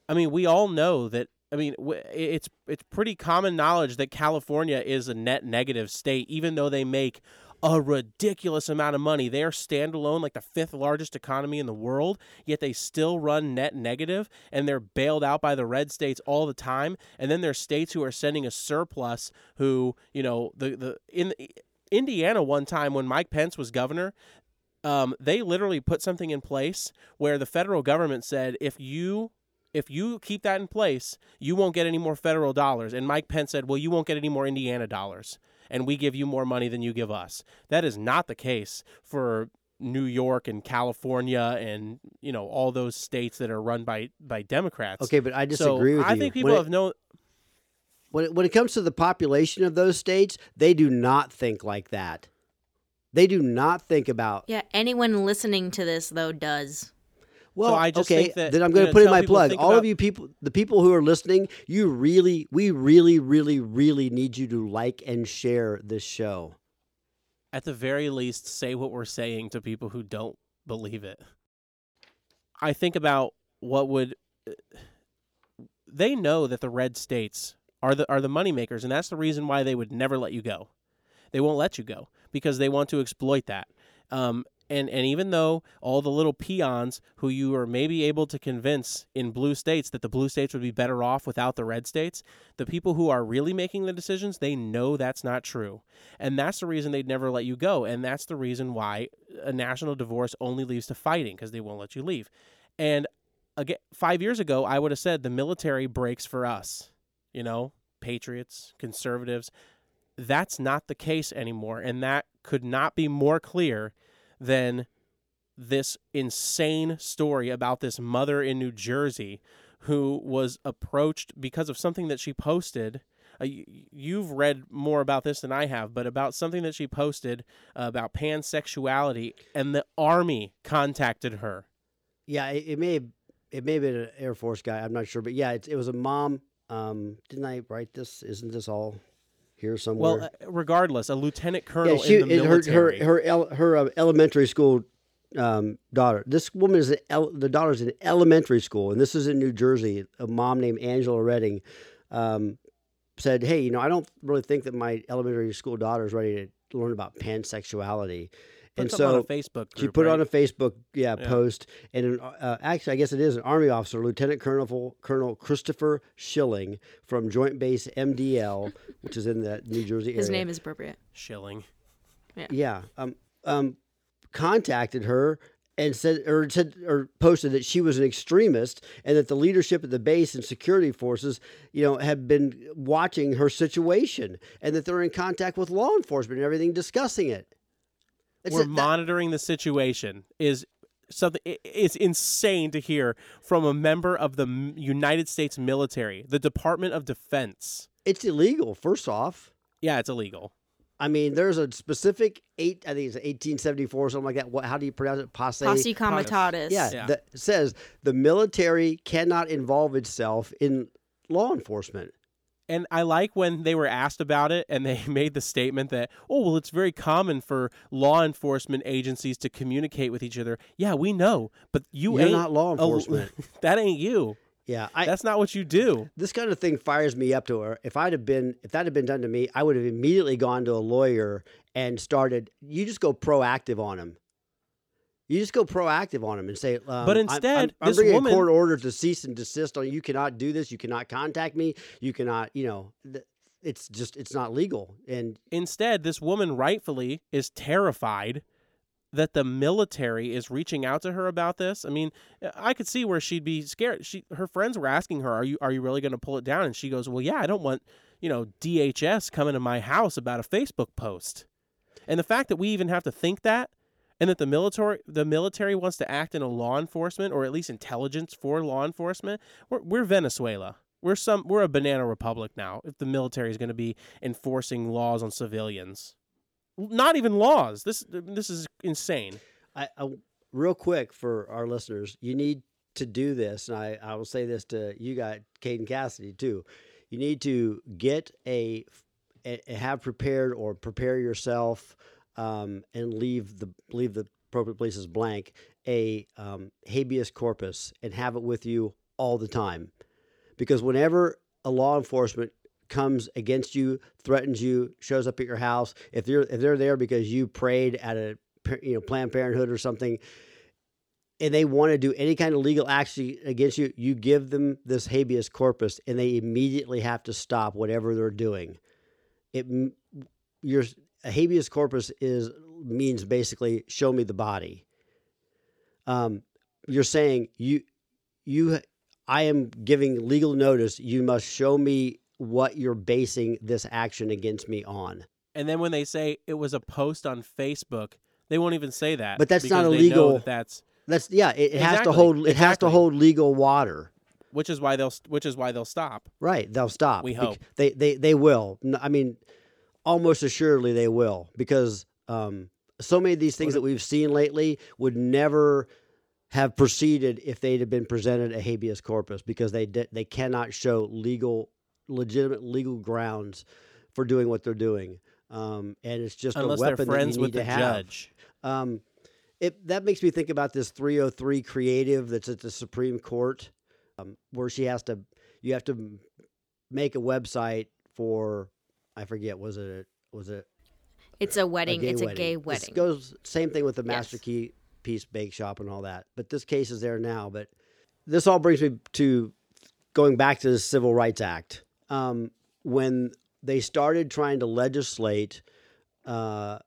I mean, we all know that. I mean, it's it's pretty common knowledge that California is a net negative state, even though they make a ridiculous amount of money. They are standalone, like the fifth largest economy in the world, yet they still run net negative and they're bailed out by the red states all the time. And then there's states who are sending a surplus who, you know, the, the in Indiana one time when Mike Pence was governor, um, they literally put something in place where the federal government said if you if you keep that in place, you won't get any more federal dollars. And Mike Pence said, well, you won't get any more Indiana dollars and we give you more money than you give us. That is not the case for New York and California and you know all those states that are run by by Democrats. Okay, but I disagree so with I you. think people When it- have known. When it, when it comes to the population of those states, they do not think like that. They do not think about. Yeah, anyone listening to this though does. Well, I just okay, that, then I'm going to put in my plug. All of you people, the people who are listening, you really, we really, really, really, really need you to like and share this show. at the very least say what we're saying to people who don't believe it. I think about what would they know that the red states are the are the moneymakers and that's the reason why they would never let you go. They won't let you go because they want to exploit that. Um, and and even though all the little peons who you are maybe able to convince in blue states that the blue states would be better off without the red states, the people who are really making the decisions, they know that's not true. And that's the reason they'd never let you go. And that's the reason why a national divorce only leads to fighting because they won't let you leave. And again, five years ago, I would have said the military breaks for us, you know, patriots, conservatives. That's not the case anymore. And that could not be more clear than this insane story about this mother in New Jersey who was approached because of something that she posted. Uh, you've read more about this than I have, but about something that she posted uh, about pansexuality, and the army contacted her. Yeah, it, it may have, it may have been an Air Force guy. I'm not sure, but yeah, it, it was a mom. Um, didn't I write this? Isn't this all here somewhere? Well, uh, regardless, a lieutenant colonel yeah, she, in the it- her military. her her el, her uh, elementary school um, daughter. This woman is el, the daughter's in elementary school, and this is in New Jersey. A mom named Angela Redding um, said, "Hey, you know, I don't really think that my elementary school daughter is ready to learn about pansexuality." Put and so on a Facebook she put it right? on a Facebook yeah, Yeah. post, and an, uh, actually, I guess it is an Army officer, Lieutenant Colonel Colonel Christopher Schilling from Joint Base MDL, which is in the New Jersey area. His name is appropriate. Schilling. yeah, um, um, contacted her and said or said or posted that she was an extremist and that the leadership at the base and security forces, you know, had been watching her situation and that they're in contact with law enforcement and everything discussing it. It's We're a- that- monitoring the situation. Is something? It's insane to hear from a member of the United States military, the Department of Defense. it's illegal. First off, Yeah, it's illegal. I mean, there's a specific eight. I think it's 1874 or something like that. What? How do you pronounce it? Posse. Posse comitatus. Yeah, Yeah. that says the military cannot involve itself in law enforcement. And I like when they were asked about it and they [laughs] made the statement that, oh, well, it's very common for law enforcement agencies to communicate with each other. Yeah, we know, but you You're ain't not law a- [laughs] enforcement. that ain't you. Yeah, I, That's not what you do. this kind of thing fires me up to her. If I'd have been, if that had been done to me, I would have immediately gone to a lawyer and started. You just go proactive on him. You just go proactive on them and say, um, But I'm- I'm- instead, I'm, this bringing woman- a court order to cease and desist on. You cannot do this. You cannot contact me. You cannot. You know, th- it's just it's not legal. And Instead, this woman rightfully is terrified that the military is reaching out to her about this. I mean, I could see where she'd be scared. She her friends were asking her, "Are you are you really going to pull it down?" And she goes, "Well, yeah, I don't want, you know, DHS coming to my house about a Facebook post." And the fact that we even have to think that and that the military the military wants to act in a law enforcement or at least intelligence for law enforcement, we're, we're Venezuela. We're some we're a banana republic now if the military is going to be enforcing laws on civilians. Not even laws. This this is insane. I, I real quick for our listeners, you need to do this, and I, I will say this to you Kate and Cassidy too. You need to get a, a have prepared or prepare yourself, um, and leave the leave the appropriate places blank a um, habeas corpus and have it with you all the time, because whenever a law enforcement comes against you, threatens you, shows up at your house, if they're if they're there because you prayed at a you know Planned Parenthood or something, and they want to do any kind of legal action against you, you give them this habeas corpus, and they immediately have to stop whatever they're doing. It your a habeas corpus is means basically show me the body. Um, you're saying you you I am giving legal notice. You must show me what you're basing this action against me on. And then when they say it was a post on Facebook, they won't even say that. But that's not because a legal- that that's That's yeah. It, it has to hold. It has to hold legal water. which is why they'll which is why they'll stop. Right. They'll stop. We Bec- hope. they they they will. I mean, almost assuredly they will because um, so many of these things that we've seen lately would never have proceeded if they'd have been presented a habeas corpus because they di- they cannot show legal legitimate legal grounds for doing what they're doing. Um, and it's just Unless a they're weapon friends that you with need the have. judge. Um, it that makes me think about this 303 creative that's at the Supreme Court, um, where she has to, you have to make a website for, I forget, was it was it It's a wedding. gay it's a wedding. gay This wedding. goes same thing with the Master Yes. Key Piece Bake Shop and all that. But this case is there now. But this all brings me to going back to the Civil Rights Act. Um, when they started trying to legislate uh,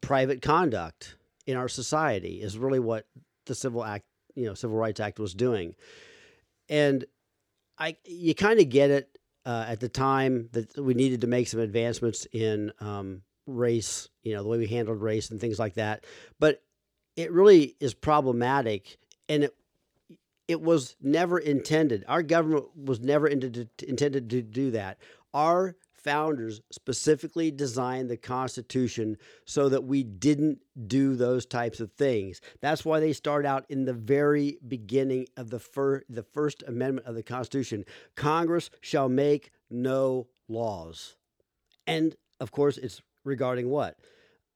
private conduct in our society, is really what the Civil Act, you know, Civil Rights Act was doing. And I, you kind of get it uh, at the time that we needed to make some advancements in um, race, you know, the way we handled race and things like that. But it really is problematic, and it it was never intended. Our government was never intended intended to do that. Our founders specifically designed the Constitution so that we didn't do those types of things. That's why they start out in the very beginning of the fir- the First Amendment of the Constitution. Congress shall make no laws, and of course, it's regarding what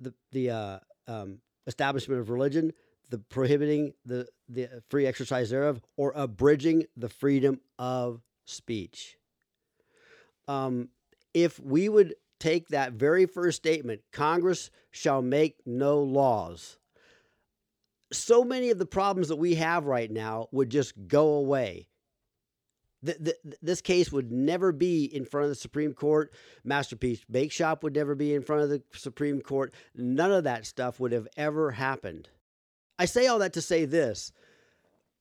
the the uh, um, establishment of religion, the prohibiting the the free exercise thereof, or abridging the freedom of speech. Um, if we would take that very first statement, Congress shall make no laws. So many of the problems that we have right now would just go away. Th- th- this case would never be in front of the Supreme Court. Masterpiece Bake Shop would never be in front of the Supreme Court. None of that stuff would have ever happened. I say all that to say this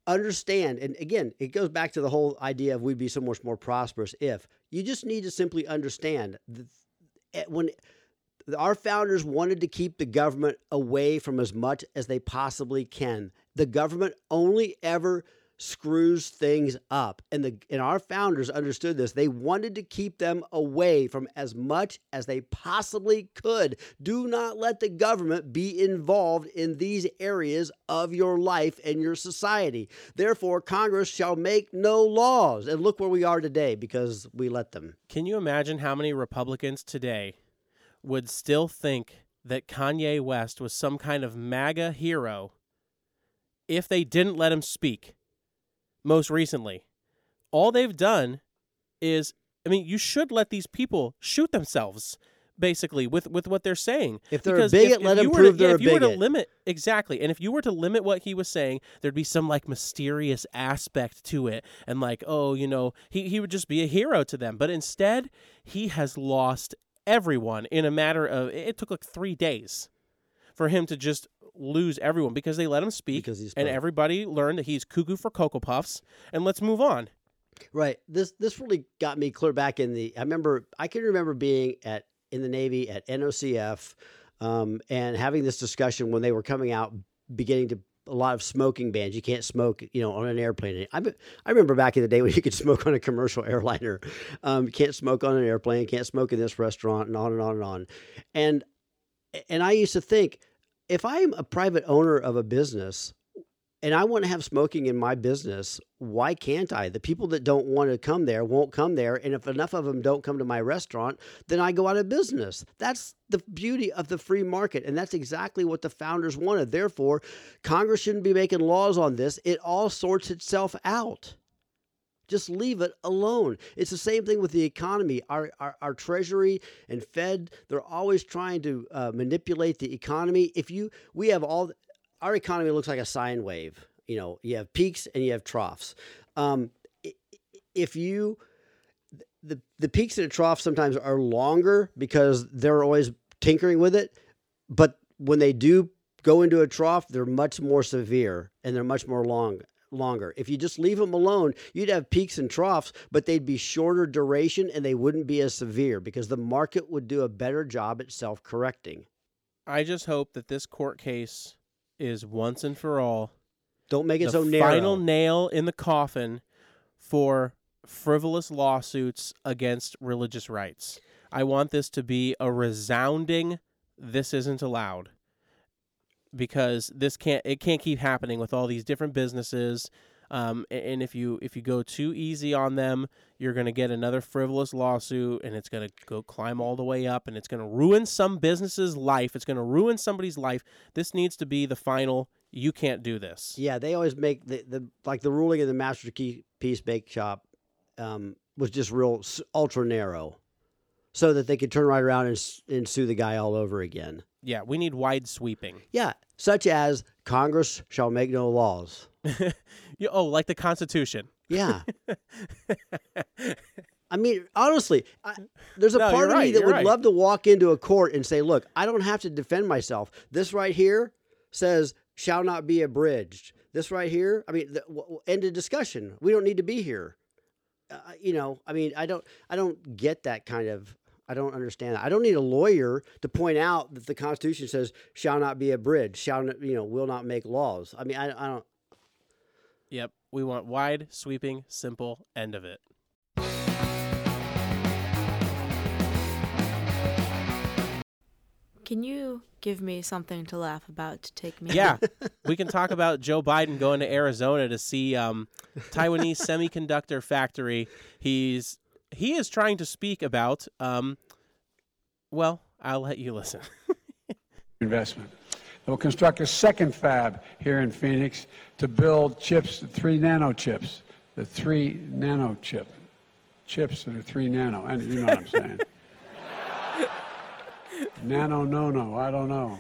understand, and again, it goes back to the whole idea of we'd be so much more prosperous if you just need to simply understand that eh, when our founders wanted to keep the government away from as much as they possibly can. The government only ever screws things up. And the and our founders understood this. They wanted to keep them away from as much as they possibly could. Do not let the government be involved in these areas of your life and your society. Therefore, Congress shall make no laws. And look where we are today because we let them. Can you imagine how many Republicans today would still think that Kanye West was some kind of MAGA hero if they didn't let him speak? Most recently, all they've done is, I mean, you should let these people shoot themselves. Basically, with with what they're saying, If they're a Because bigot, let you them prove to, yeah, they're if a you were to limit exactly, and if you were to limit what he was saying, there'd be some like mysterious aspect to it, and like, oh, you know, he he would just be a hero to them. But instead, he has lost everyone in a matter of it took like three days for him to just lose everyone because they let him speak, Because he and everybody learned that he's cuckoo for cocoa puffs, and let's move on. Right. This this really got me clear back in the. I remember. I can remember being at in the Navy at NOCF, um, and having this discussion when they were coming out, beginning to a lot of smoking bans. You can't smoke, you know, on an airplane. I I remember back in the day when you could [laughs] smoke on a commercial airliner. Um, you can't smoke on an airplane. Can't smoke in this restaurant, and on and on and on. And and I used to think, if I'm a private owner of a business, and I want to have smoking in my business, why can't I? The people that don't want to come there won't come there. And if enough of them don't come to my restaurant, then I go out of business. That's the beauty of the free market. And that's exactly what the founders wanted. Therefore, Congress shouldn't be making laws on this. It all sorts itself out. Just leave it alone. It's the same thing with the economy. Our, our, our Treasury and Fed, they're always trying to uh, manipulate the economy. If you, we have all, our economy looks like a sine wave. You know, you have peaks and you have troughs. Um, if you, the, the peaks and the troughs sometimes are longer because they're always tinkering with it. But when they do go into a trough, they're much more severe and they're much more long longer. If you just leave them alone, you'd have peaks and troughs, but they'd be shorter duration and they wouldn't be as severe because the market would do a better job at self-correcting. I just hope that this court case is once and for all Don't make it the so narrow. final nail in the coffin for frivolous lawsuits against religious rights. I want this to be a resounding this isn't allowed because this can't it can't keep happening with all these different businesses um, and if you if you go too easy on them you're going to get another frivolous lawsuit and it's going to go climb all the way up and it's going to ruin some business's life. It's going to ruin somebody's life. This needs to be the final you can't do this. Yeah, they always make the, the like the ruling in the Master Key Piece Bake Shop um, was just real ultra narrow, so that they could turn right around and, and sue the guy all over again. yeah we need wide sweeping. Yeah, such as Congress shall make no laws. [laughs] You- oh like the constitution Yeah. [laughs] I mean, honestly, I, there's a No, part of me that would right. love to walk into a court and say, "Look, I don't have to defend myself. This right here says shall not be abridged. This right here, I mean, the, w- end of discussion. We don't need to be here. Uh, you know, I mean, I don't, I don't get that kind of. I don't understand that. I don't need a lawyer to point out that the Constitution says shall not be abridged, shall not, you know, will not make laws. I mean, I, I don't. Yep. We want wide, sweeping, simple end of it. Can you give me something to laugh about to take me? Yeah. [laughs] we can talk about Joe Biden going to Arizona to see um, Taiwanese [laughs] semiconductor factory. He's he is trying to speak about um, well, I'll let you listen. [laughs] investment. They'll construct a second fab here in Phoenix to build chips, three nano chips, the three nano chip, chips that are three nano, and you know what I'm saying. [laughs] nano, no, no, I don't know.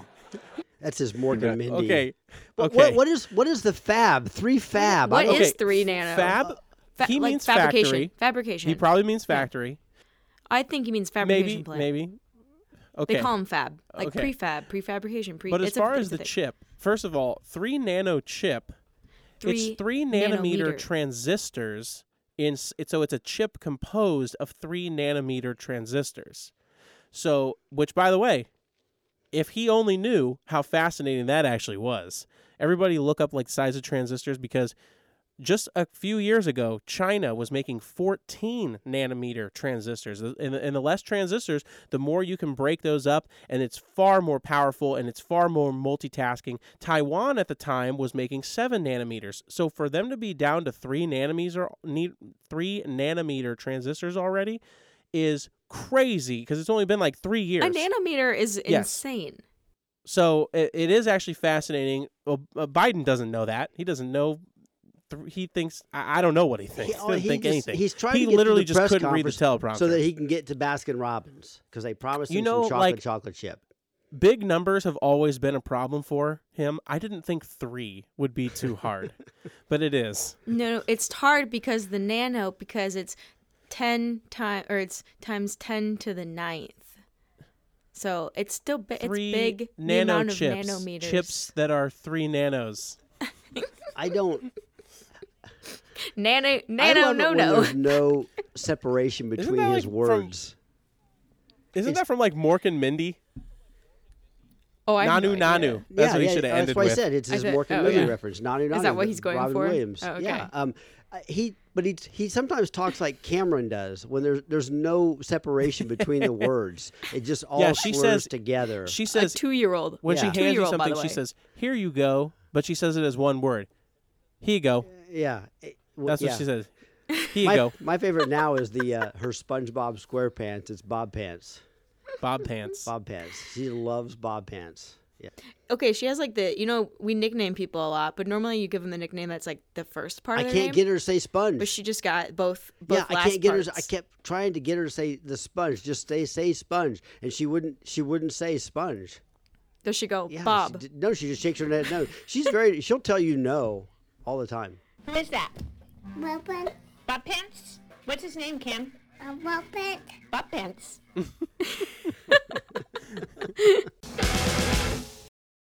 That's his Mork and Mindy. okay. But Okay. What, what is what is the fab? Three fab. I What don't- is Okay, three nano? Fab Fa- he like means fabrication. factory. Fabrication. He probably means factory. I think he means fabrication Maybe plant. maybe. Okay. They call them fab, like Okay. prefab, prefabrication. Pre. But as it's a- far it's as the thing. chip, first of all, three nano chip, Three it's three nanometer, nanometer. transistors in it, so it's a chip composed of three nanometer transistors. So, which by the way, if he only knew how fascinating that actually was, everybody look up like size of transistors because just a few years ago, China was making 14 nanometer transistors. And the, and the less transistors, the more you can break those up, and it's far more powerful and it's far more multitasking. Taiwan at the time was making 7 nanometers. So for them to be down to 3 nanometer, 3 nanometer transistors already is crazy because it's only been like 3 years. A nanometer is Yes. insane. So it, it is actually fascinating. Well, uh, Biden doesn't know that. He doesn't know. Th- he thinks I, I don't know what he thinks. He- He, oh, doesn't he think just- anything. He's trying he to get literally the just couldn't read the teleprompter. so that he can get to Baskin Robbins because they promised him You know, some chocolate like- chocolate chip. Big numbers have always been a problem for him. I didn't think three would be too hard, [laughs] but it is. No, no, it's hard because the nano because it's ten time or it's times ten to the ninth. So it's still bi- it's Three big. the nano amount of chips, nanometers. chips that are three nanos. [laughs] I don't. Nano I nano no no. There's [laughs] no separation between that his like from- words. Isn't It's- that from like Mork and Mindy? Oh, I have Nanu no. Nanu. That's yeah, what he yeah, should have ended with. that's what with. I said. It's his said- Mork and oh, Mindy yeah. reference. Nanu Nanu. Is that what he's going Robin for? Williams. Oh, okay. Yeah. Um, uh, he, but he he sometimes talks like Cameron does when there's there's no separation between the [laughs] words. It just all Yeah, she slurs says- together. She A says two-year-old. when she hands you something, she says, "Here you go," but she says it as one word. Here you go. Yeah. It- w- That's yeah. what she says. Here you My, go, my favorite now is the uh, her SpongeBob SquarePants. It's Bob Pants. Bob Pants. Bob Pants. She loves Bob Pants. Yeah. Okay, she has like the you know we nickname people a lot, but normally you give them the nickname that's like the first part I of can't name. get her to say sponge. but she just got both. both yeah, I can't get her. parts. I kept trying to get her to say the sponge. Just say say sponge, and she wouldn't. She wouldn't say sponge. Does she go Yeah, Bob? d- no, she just shakes her head. No, she's very. She'll tell you no all the time. Who is that? Muppet, Bob Pence? What's his name, Kim? a Muppet. Bob Pence. [laughs]